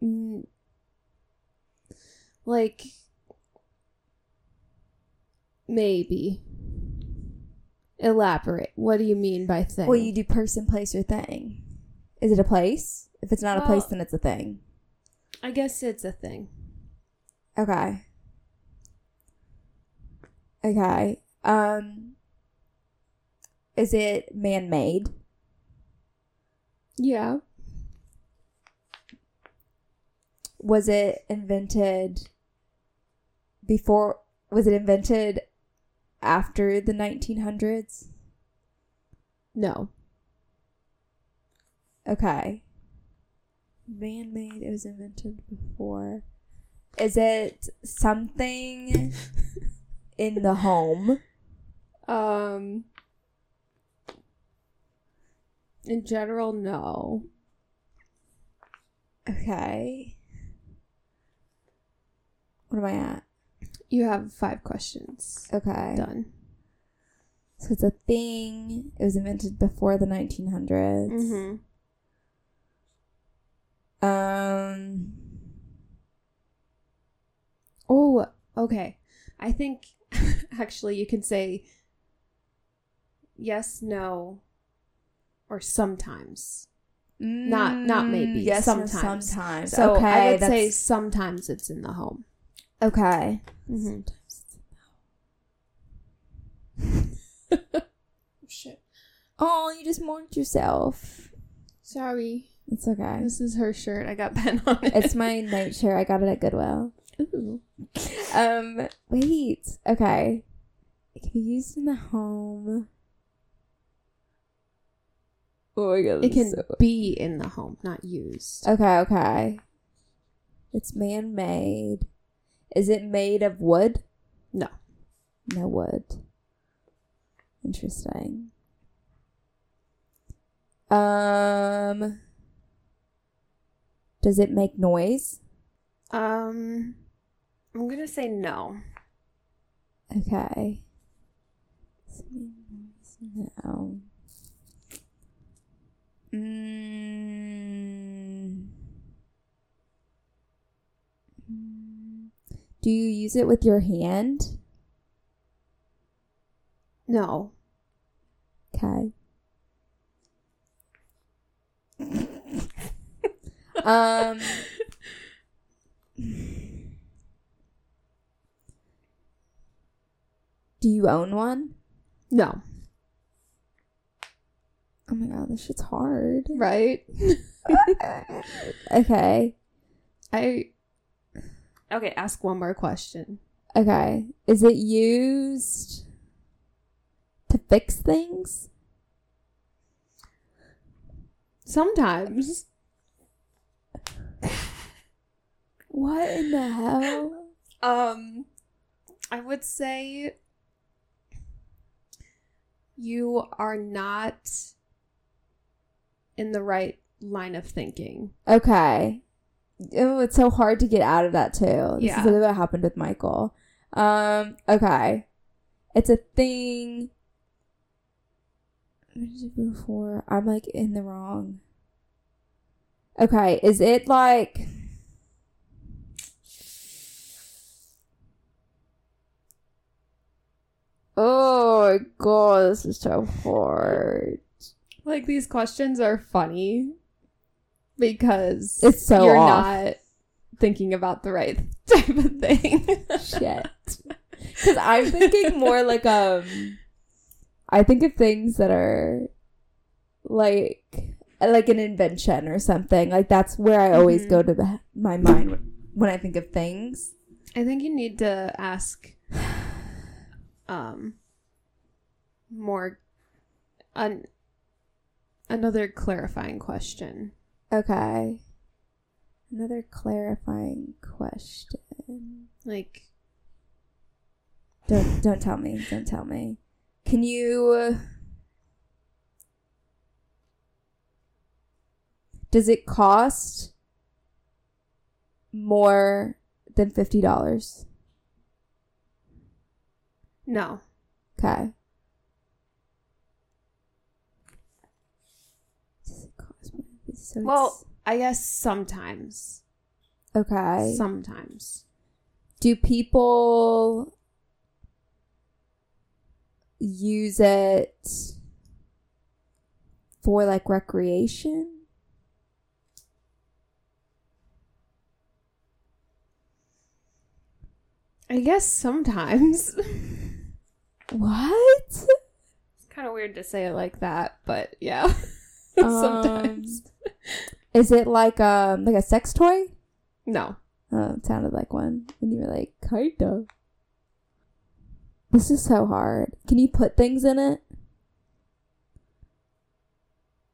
Mm, like maybe. Elaborate. What do you mean by thing? Well, you do person, place, or thing. Is it a place? If it's not a place, then it's a thing. I guess it's a thing. Okay. Okay. Um is it man-made? Yeah. Was it invented before was it invented after the 1900s? No. Okay. Man-made it was invented before. Is it something in the home? Um in general, no. Okay. What am I at? You have five questions. Okay. Done. So it's a thing. It was invented before the 1900s. Mm-hmm. Um. Oh, okay. I think actually you can say yes, no, or sometimes. Not- not maybe, Mm, Yes, sometimes. sometimes. Sometimes. So okay. I would say sometimes it's in the home. okay. Mm-hmm. Shit. Oh, you just mocked yourself. Sorry. It's okay. This is her shirt. I got pen on it. It's my night shirt. I got it at Goodwill. Ooh. Um, wait. Okay. It can be used in the home. Oh my god. It can so- be in the home, not used. Okay, okay. It's man made. Is it made of wood? No. No wood. Interesting. Um Does it make noise? Um, I'm gonna say no. Okay. Does it make noise? No. Mm. Do you use it with your hand? No. Okay. um. Do you own one? No. Oh my god, this shit's hard. Right? okay. I. Okay, ask one more question. Okay. Is it used to fix things? Sometimes. What in the hell? Um, I would say you are not in the right line of thinking. Okay. Oh, it's so hard to get out of that too. This Yeah. is what happened with Michael. Um, okay. It's a thing. What did it before? I'm like in the wrong. Okay, is it like Oh my god, this is so hard. Like these questions are funny because It's so you're off. not thinking about the right type of thing. Shit. Because I'm thinking more like um, I think of things that are like like an invention or something. Like that's where I always Mhm. go to the, my mind when I think of things. I think you need to ask um more an another clarifying question. Okay. Another clarifying question. Like Don't don't tell me. Don't tell me. Can you? Does it cost more than fifty dollars? No. Okay. Does it cost more than 50? So Well, I guess sometimes. okay. Sometimes. Do people use it for like recreation? I guess sometimes. What? It's kind of weird to say it like that, but yeah. sometimes. Um, is it like um like a sex toy? No. Oh, it sounded like one. And you were like, kinda. This is so hard. Can you put things in it?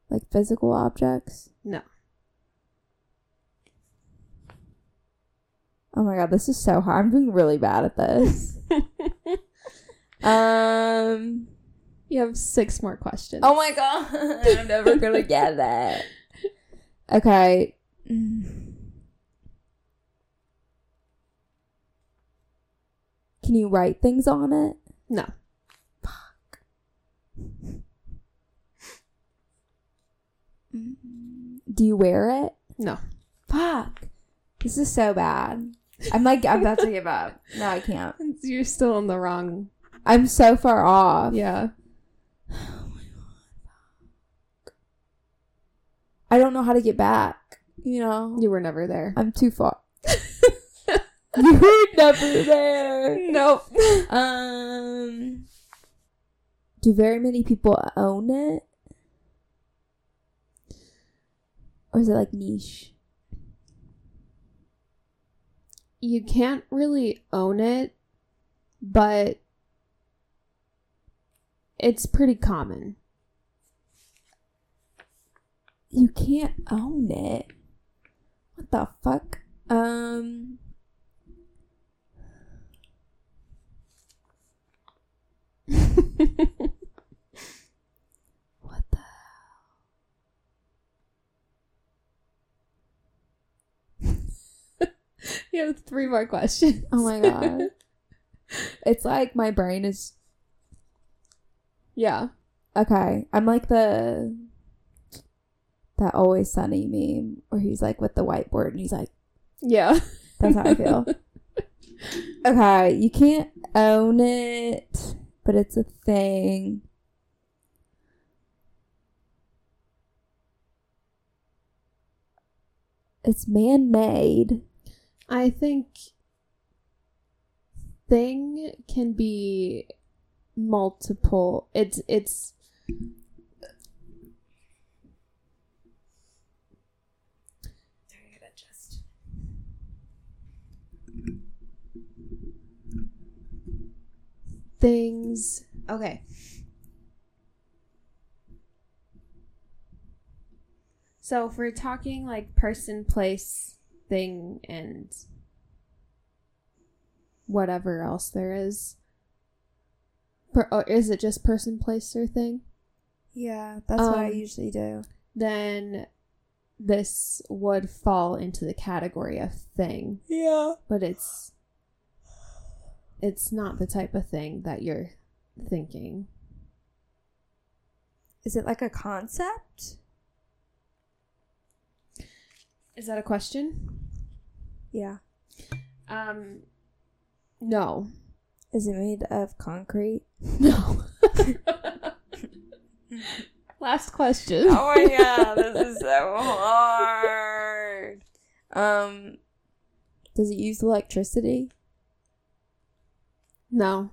Like physical objects? No. Oh my god, this is so hard. I'm doing really bad at this. um You have six more questions. Oh my god. I'm never gonna get that. Okay. Can you write things on it? No. Fuck. Do you wear it? No. Fuck. This is so bad. I'm like, I'm about to give up. No, I can't. You're still in the wrong. I'm so far off. Yeah. I don't know how to get back. You know? You were never there. I'm too far. you were never there. Nope. Um, do very many people own it? Or is it like niche? You can't really own it, but it's pretty common. You can't own it. What the fuck? Um. What the? hell? you have three more questions. Oh my god. it's like my brain is yeah. okay. I'm like the that always sunny meme where he's like with the whiteboard and he's like, Yeah. That's how I feel. okay, you can't own it, but it's a thing. It's man made. I think thing can be multiple. It's it's things. Okay. So if we're talking like person, place, thing, and whatever else there is, per, or is it just person, place, or thing? Yeah, that's what I Um, usually do. Then this would fall into the category of thing, Yeah. but it's it's not the type of thing that you're thinking. Is it like a concept? Is that a question? Yeah. Um, no. Is it made of concrete? No. Last question. Oh my god, this is so hard. Um, does it use electricity? No.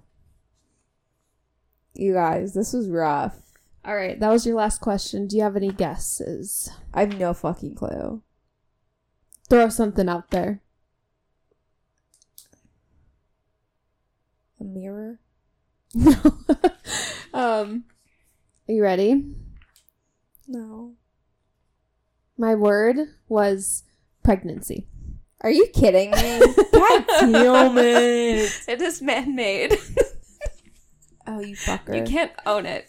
You guys, this was rough. All right, that was your last question. Do you have any guesses? I have no fucking clue. Throw something out there. A mirror? No. um, are you ready? No. My word was pregnancy. Are you kidding me? God damn it. It is man made. Oh, you fucker. you can't own it.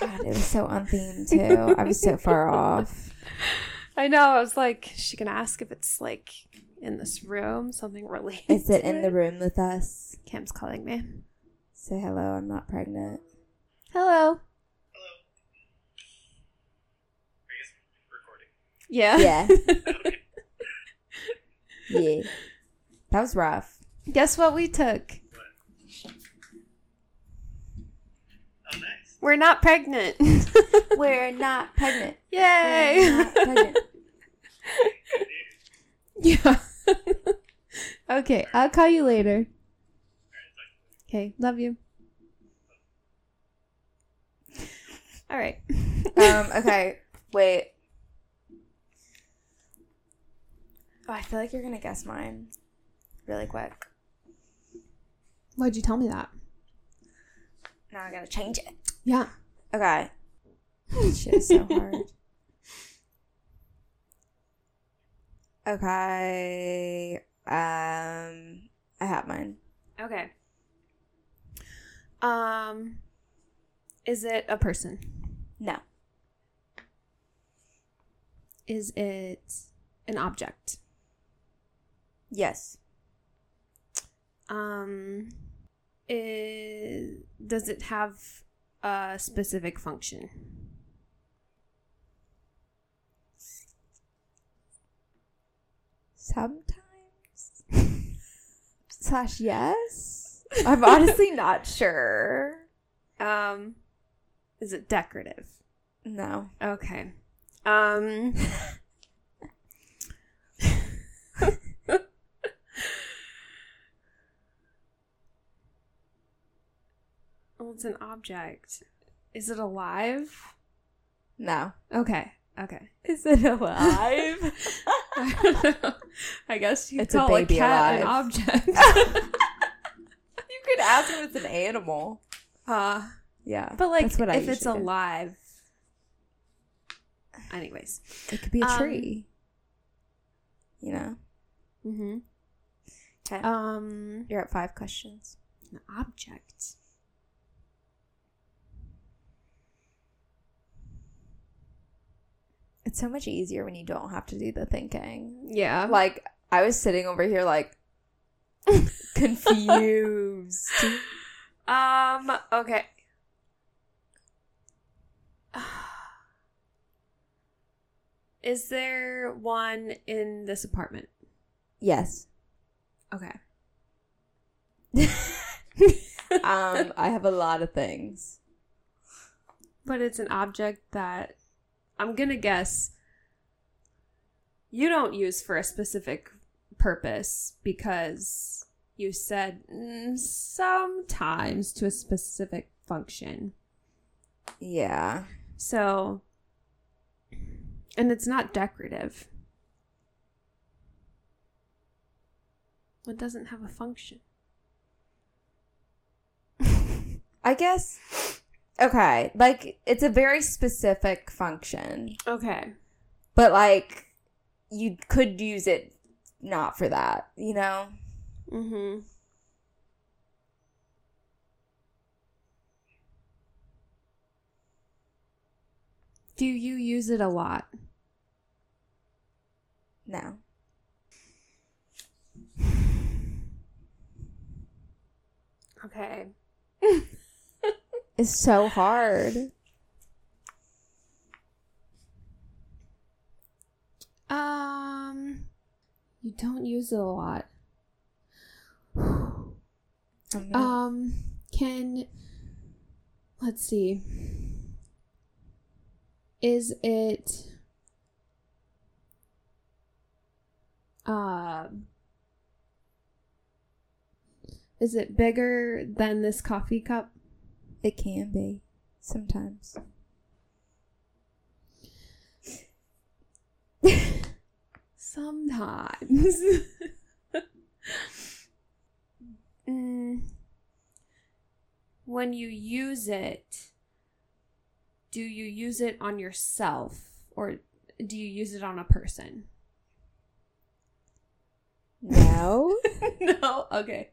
God, it was so unthemed too. I was so far off. I know. I was like, is she gonna ask if it's like in this room, something related. Is it to in the room with us? Cam's calling me. Say hello, I'm not pregnant. Hello. recording. Yeah. Yeah. yeah. That was rough. Guess what we took? Oh, nice. We're not pregnant. We're not pregnant. Yay! We're not pregnant. Yeah. okay, I'll call you later. Okay, love you. All right. Um, okay, wait. Oh, I feel like you're gonna guess mine really quick. Why'd you tell me that? Now I gotta change it. Yeah. Okay. Shit is so hard. Okay. Um, I have mine. Okay. Um, is it a person? No. Is it an object? Yes. Um, is, does it have a specific function? Sometimes. Slash yes. I'm honestly not sure. Um, is it decorative? No. Okay. Um. well, it's an object. Is it alive? No. Okay. Okay. Is it alive? I don't know. I guess you It's a call a, baby cat an alive. object. you could ask if it's an animal. uh, Yeah. but like, that's what I if it's do. alive. Anyways. it could be a um, tree. You know? Mm-hmm. Okay. Um, You're at five questions. an object. It's so much easier when you don't have to do the thinking. Yeah. Like, I was sitting over here, like, confused. Um, okay. Is there one in this apartment? yes. Okay. Um, I have a lot of things. But it's an object that I'm going to guess you don't use for a specific purpose because you said mm, sometimes to a specific function. Yeah. So, and it's not decorative. It doesn't have a function. I guess. Okay. Like, it's a very specific function. Okay. But, like, you could use it not for that, you know? Mm-hmm. Do you use it a lot? No. Okay. It's so hard. Um, you don't use it a lot. Um, can let's see. Is it um is it bigger than this coffee cup? It can be sometimes. Sometimes. mm, when you use it, do you use it on yourself or do you use it on a person? No. no. Okay.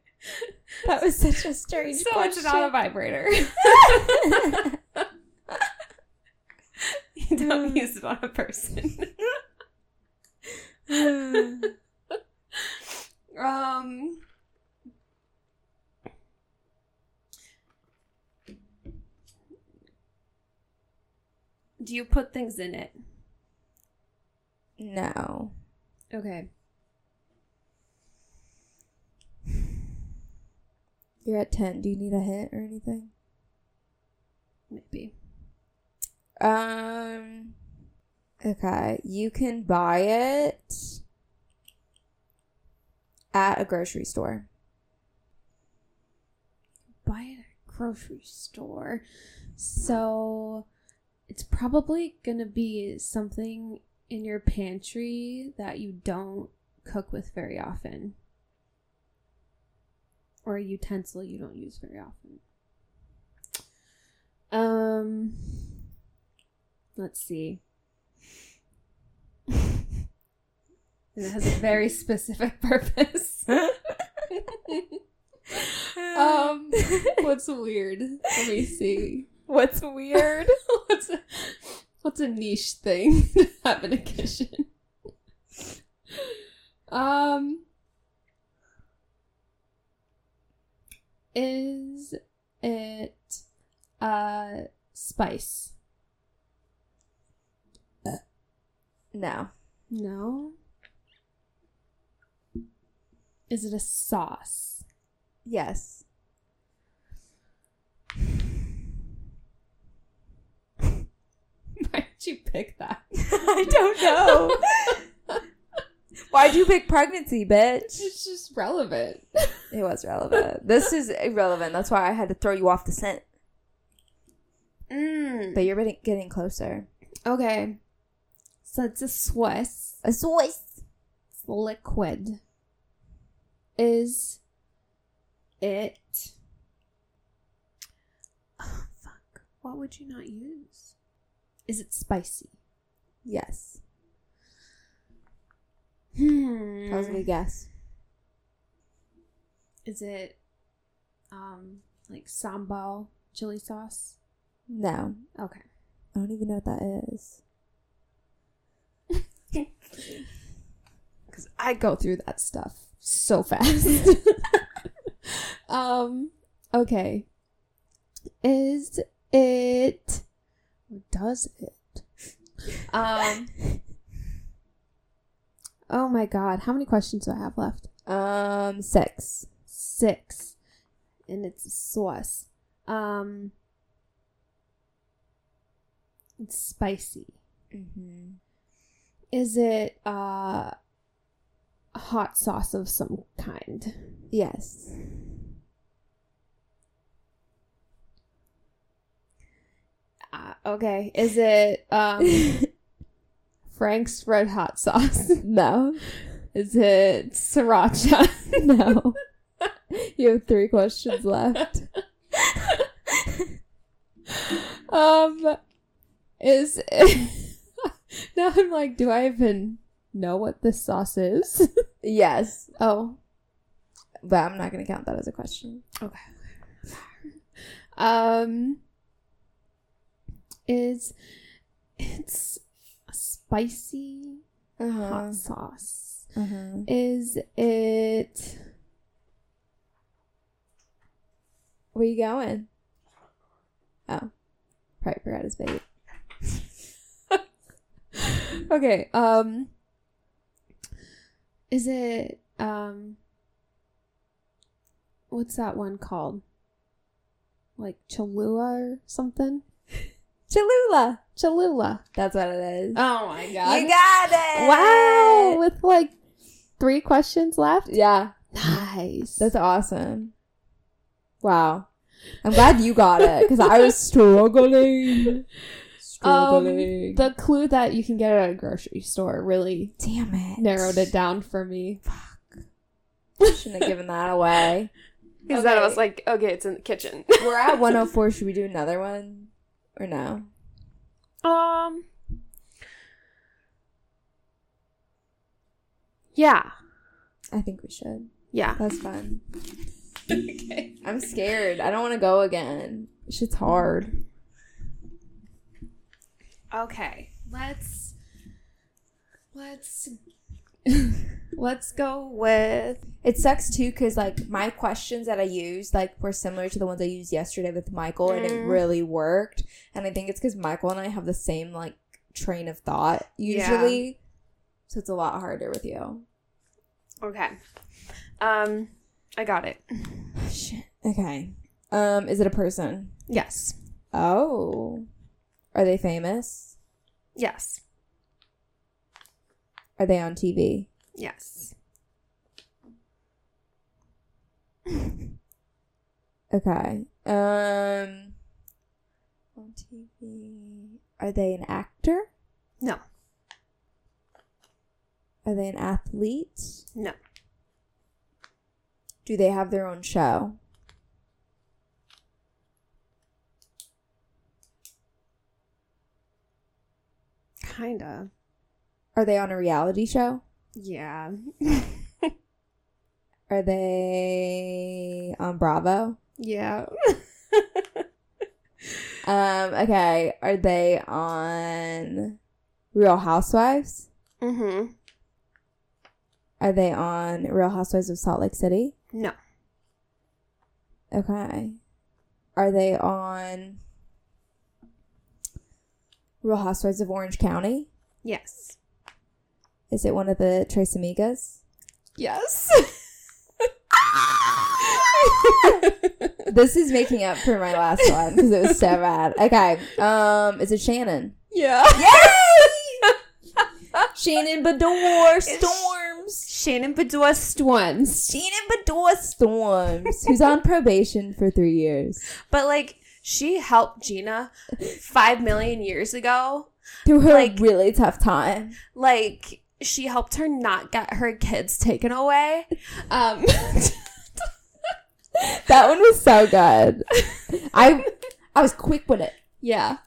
That was such a strange So it's question. not a vibrator. you don't use it on a person. um. Do you put things in it? no. Okay. You're at 10. Do you need a hint or anything? Maybe. Um. Okay. You can buy it at a grocery store. buy it at a grocery store. So it's probably gonna be something in your pantry that you don't cook with very often. Or a utensil you don't use very often. Um let's see. it has a very specific purpose. um What's weird? Let me see. What's weird? what's a, what's a niche thing to have in a kitchen? Um, is it a spice? no. No. Is it a sauce? Yes. Why did you pick that? I don't know. Why'd you pick pregnancy, bitch? It's just relevant. It was relevant. This is irrelevant. That's why I had to throw you off the scent. Mm. But you're getting- getting closer. Okay. So it's a Swiss. A Swiss. Liquid. Is it? Oh, fuck. What would you not use? Is it spicy? Yes. Hmm. That was a good guess. Is it um like sambal chili sauce? No. Okay. I don't even know what that is. Cuz I go through that stuff so fast. um okay. Is it does it? Um Oh my god, how many questions do I have left? Um, six. Six. And it's a sauce. Um it's spicy. Mm-hmm. Is it uh hot sauce of some kind? Yes. Uh, okay. Is it um Frank's red hot sauce? no. Is it sriracha? No. you have three questions left. um is now I'm like, do I even know what this sauce is? Yes. oh. But I'm not going to count that as a question. Okay. um is it's a spicy Uh-huh. hot sauce. Uh-huh. Is it Where you going? Oh. Probably forgot his bait. okay, um is it um what's that one called? Like Cholula or something? Cholula. Cholula. That's what it is. Oh my god! you got it. Wow, with like three questions left. Yeah. Nice. That's awesome. Wow. I'm glad you got it because I was struggling. um, Struggling. the clue that you can get it at a grocery store really Damn it. narrowed it down for me. Fuck. I shouldn't have given that away. Because then I was like, okay, it's in the kitchen. We're at 104. Should we do another one? Or no? um. Yeah. I think we should. Yeah. That's fun. Okay. I'm scared. I don't want to go again. Shit's hard. Okay. Let's let's let's go with It sucks too because like my questions that I used like were similar to the ones I used yesterday with Michael, and it Mm. really worked. And I think it's because Michael and I have the same like train of thought usually, so it's a lot harder with you. Okay. Um, I got it. Shit. Okay. Um, is it a person? yes. Oh, are they famous? Yes. Are they on TV? Yes. Okay. Um, on TV. Are they an actor? No. Are they an athlete? No. Do they have their own show? Kinda. Are they on a reality show? Yeah. Are they on Bravo? yeah. Um, okay. Are they on Real Housewives? Mm-hmm. Are they on Real Housewives of Salt Lake City? No. Okay. Are they on Real Housewives of Orange County? Yes. Is it one of the Tres Amigas? Yes. This is making up for my last one because it was so bad. Okay. Um, is it Shannon? yeah. Yay! Shannon Beador Storms. Shannon Beador Storms. Shannon Beador Storms, who's on probation for three years. But like, She helped Gina five million years ago. Through her Like- really tough time. Like she helped her not get her kids taken away. Um, That one was so good. I I was quick with it. yeah,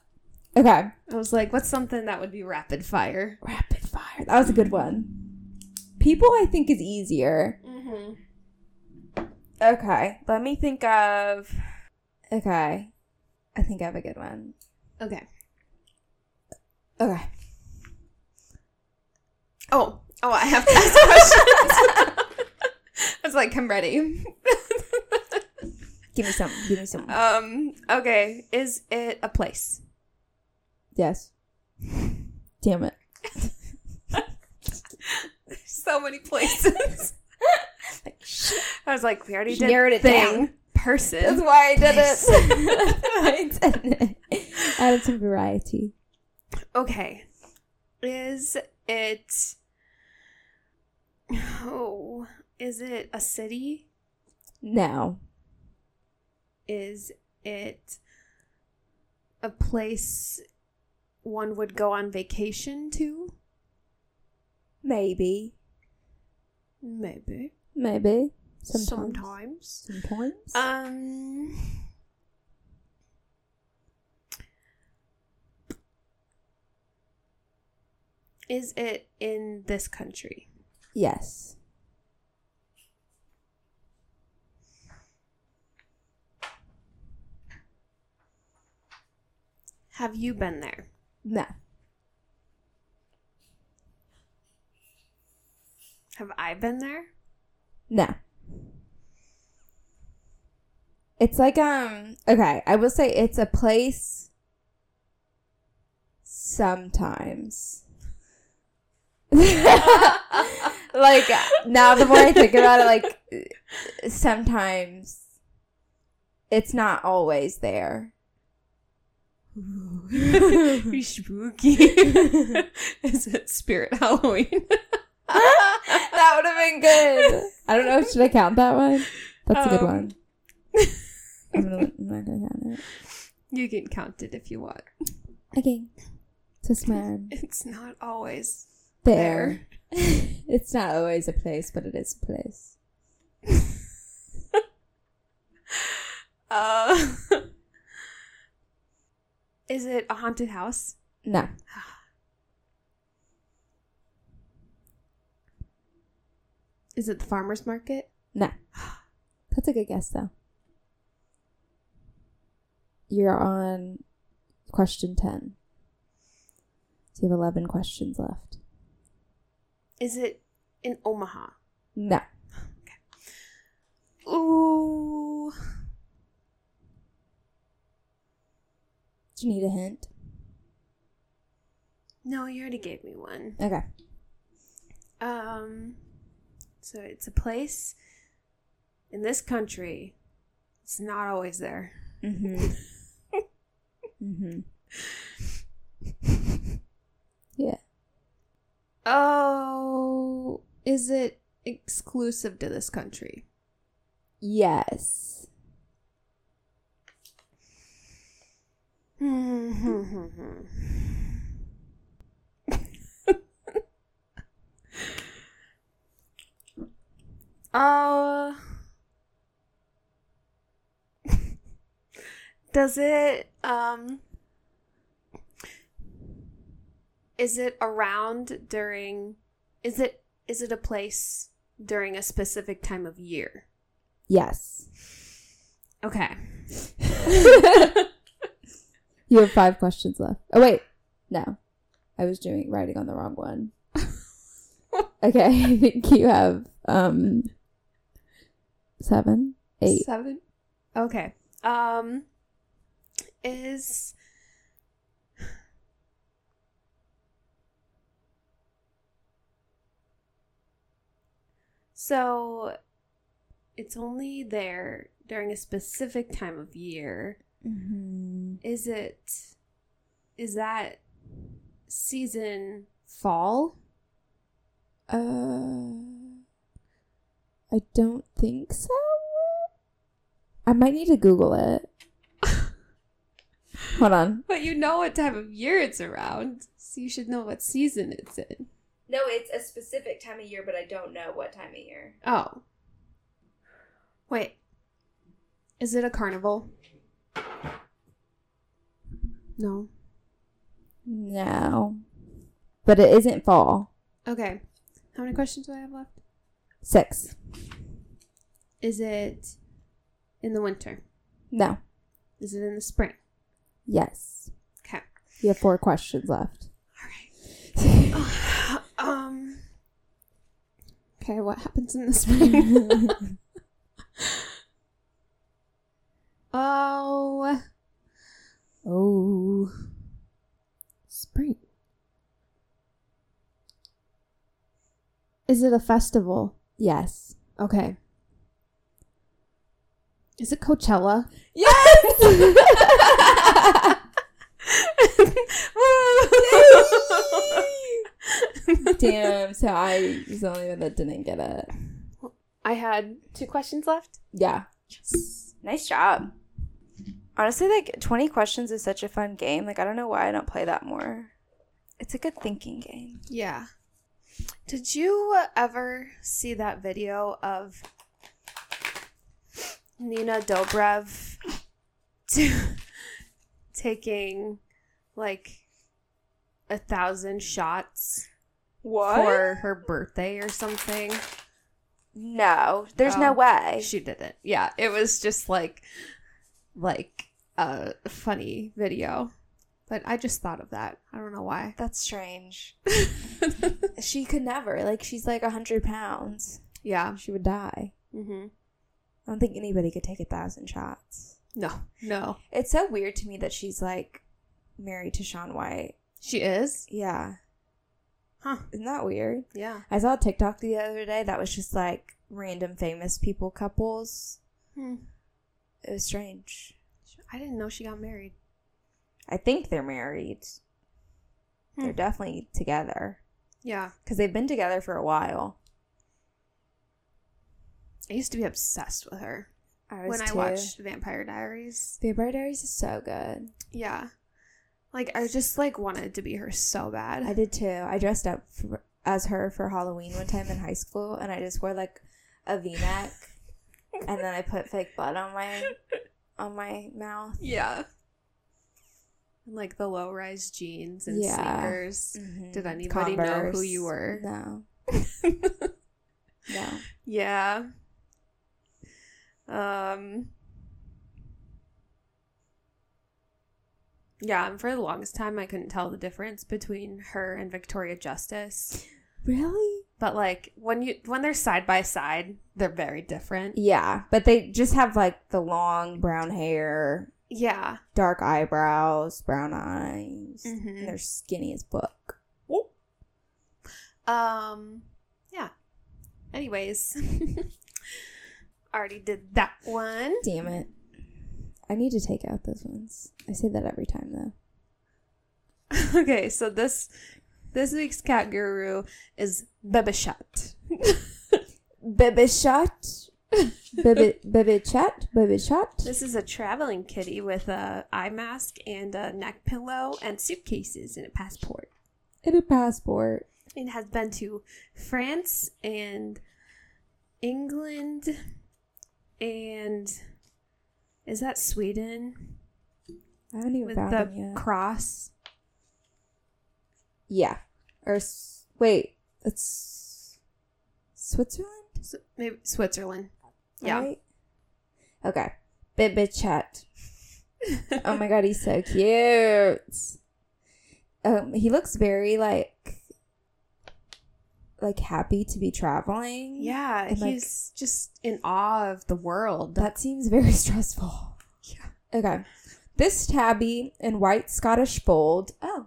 Okay. I was like, what's something that would be rapid fire? Rapid fire. That was a good one. People I think is easier. Mm-hmm. Okay. Let me think of Okay. I think I have a good one. Okay. Okay. Oh, oh, I have to ask questions. I was like, I'm ready. Give me some. Give me some. um. Okay. Is it a place? yes. Damn it. So many places. I was like, we already She did narrowed it thing, down. person. That's why I did it. That's why I did it. Added some variety. Okay. Is it Oh, is it a city? No. Is it a place one would go on vacation to? Maybe. Maybe. Maybe. Sometimes. Sometimes. Sometimes. Um Is it in this country? yes. Have you been there? No. Have I been there? No. It's like um okay, I will say it's a place sometimes. like now the more I think about it like sometimes it's not always there. spooky. Is it Spirit Halloween? Would have been good. I don't know. Should I count that one? That's a good Um, one. I'm, gonna, I'm not gonna count it. you can count it if you want. Okay. This man. It's not always There. it's not always a place, but it is a place. Uh, is it a haunted house? No. Is it the farmer's market? No. That's a good guess, though. You're on question 10. So you have 11 questions left. Is it in Omaha? No. Okay. Ooh. Do you need a hint? No, you already gave me one. Okay. Um, so it's a place in this country. It's not always there. Mm-hmm. mm-hmm. Yeah. Oh, is it exclusive to this country? Yes. Uh, does it um is it around during is it is it a place during a specific time of year? Yes. Okay. you have five questions left. Oh wait, no, I was doing writing on the wrong one. okay, I think you have um seven, eight. Seven. Okay. Um is So it's only there during a specific time of year. Mm-hmm. Is it is that season fall? Uh, I don't think so. I might need to Google it. Hold on. But you know what time of year it's around, so you should know what season it's in. No, it's a specific time of year, but I don't know what time of year. Oh. Wait. Is it a carnival? No. No. But it isn't fall. Okay. How many questions do I have left? Six. Is it in the winter? No. Is it in the spring? Yes. Okay. You have four questions left. All right. um. Okay, what happens in the spring? oh. Oh. Spring. Is it a festival? Yes. Okay. Is it Coachella? Yes! Damn, so I was the only one that didn't get it. I had two questions left. Yeah. Nice job. Honestly, like 20 questions is such a fun game. Like, I don't know why I don't play that more. It's a good thinking game. Yeah. Did you ever see that video of Nina Dobrev taking like a thousand shots What? for her birthday or something? no, there's Oh. no way. She didn't. Yeah, it was just like like a funny video. But I just thought of that. I don't know why. That's strange. She could never. Like, she's like 100 pounds. yeah. She would die. hmm I don't think anybody could take a thousand shots. No. No. It's so weird to me that she's like married to Shaun White. She is? Yeah. Huh. Isn't that weird? Yeah. I saw a TikTok the other day that was just like random famous people couples. Hmm. It was strange. I didn't know she got married. I think they're married. They're Hmm. definitely together Yeah. because they've been together for a while. I used to be obsessed with her I when I watched Vampire Diaries. Vampire Diaries is so good. Yeah. Like I just like wanted to be her so bad. I did too. I dressed up for, as her for Halloween one time in high school, and I just wore like a V-neck, and then I put fake blood on my on my mouth. yeah. And like the low rise jeans and Yeah. sneakers. Mhm. Did anybody know who you were? No, no. yeah. Um Yeah, and for the longest time I couldn't tell the difference between her and Victoria Justice. Really? But like when you when they're side by side, they're very different. Yeah, but they just have like the long brown hair, Yeah. dark eyebrows, brown eyes, Mhm. and they're skinny as fuck. Um yeah. Anyways. Already did that one. Damn it! I need to take out those ones. I say that every time though. okay, so this this week's cat guru is Bebe Chat. Baby baby chat, baby shot. This is a traveling kitty with a eye mask and a neck pillow and suitcases and a passport. And a passport. It has been to France and England and is that Sweden I haven't even with found the yet. cross? Yeah. Or wait, it's Switzerland. Maybe Switzerland. Yeah. right? Okay. Baby chat. oh my god, he's so cute. Um, he looks very like like happy to be traveling. Yeah, And, like- he's just in awe of the world. That seems very stressful. Yeah. Okay. This tabby in white Scottish fold, oh,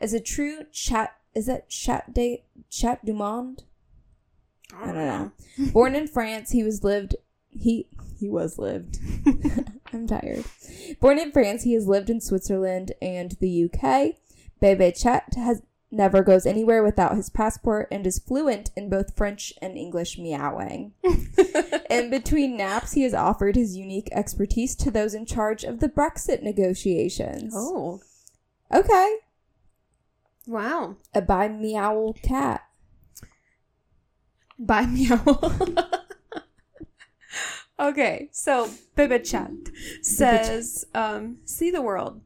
is a true chat. Is that chat de chat du monde? I don't know. Born in France, he was lived. He he was lived. I'm tired. Born in France, he has lived in Switzerland and the UK. Bebe Chat has never goes anywhere without his passport, and is fluent in both French and English meowing. in between naps, he has offered his unique expertise to those in charge of the Brexit negotiations. oh, Okay. wow. A bi meow cat. Bye, meow. Okay, so Biba Chat says, um, see the world,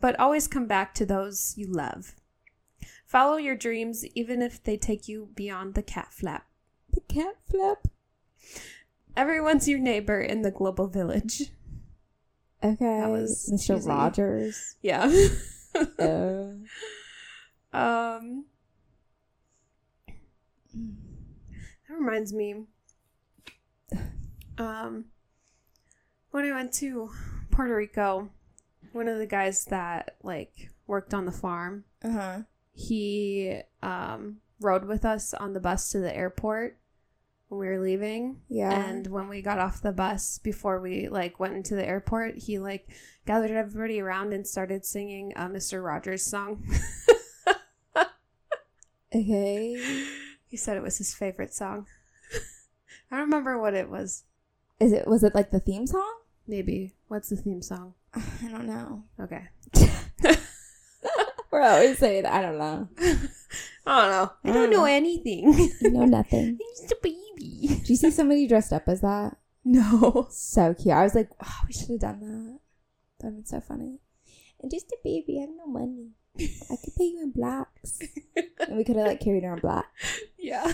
but always come back to those you love. Follow your dreams, even if they take you beyond the cat flap. The cat flap. Everyone's your neighbor in the global village. Okay. That was Mr. cheesy. Rogers. Yeah. Uh, um, that reminds me. Um, when I went to Puerto Rico, one of the guys that like worked on the farm, uh-huh. he um rode with us on the bus to the airport when we were leaving. Yeah. And when we got off the bus before we like went into the airport, he like gathered everybody around and started singing a Mr. Rogers song. Okay. he said it was his favorite song. I don't remember what it was. Is it was it like the theme song? Maybe. What's the theme song? I don't know. Okay. We're always saying I don't know. I don't know. I don't know anything. You know nothing. I'm just a baby. Do you see somebody dressed up as that? No. So cute. I was like, oh, we should have done that. That would have been so funny. And just a baby, I have no money. I could pay you in blacks. and we could have like carried her in black. Yeah.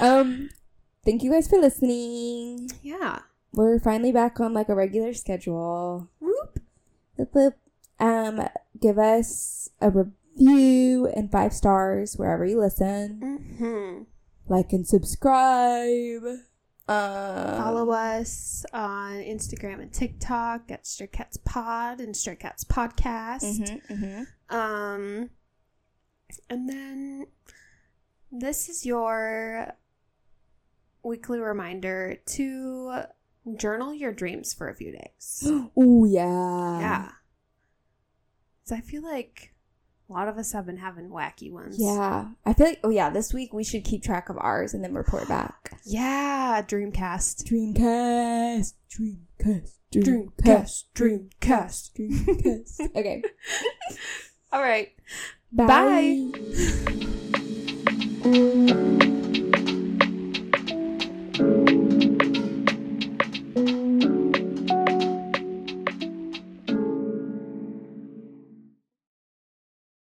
Um, thank you guys for listening. Yeah. We're finally back on like a regular schedule. Whoop. Whoop, whoop. Um, give us a review and five stars wherever you listen. Mm-hmm. Like and subscribe. Um, Follow us on Instagram and TikTok at Stray Cats Pod and Stray Cats Podcast. mhm, mhm. Um, and then this is your weekly reminder to journal your dreams for a few days. Oh yeah. yeah. So I feel like a lot of us have been having wacky ones. Yeah. I feel like oh yeah, this week we should keep track of ours and then report back. Yeah. Dreamcast. Dreamcast. Dreamcast. Dreamcast. Dreamcast. Dreamcast. okay. All right. Bye. Bye.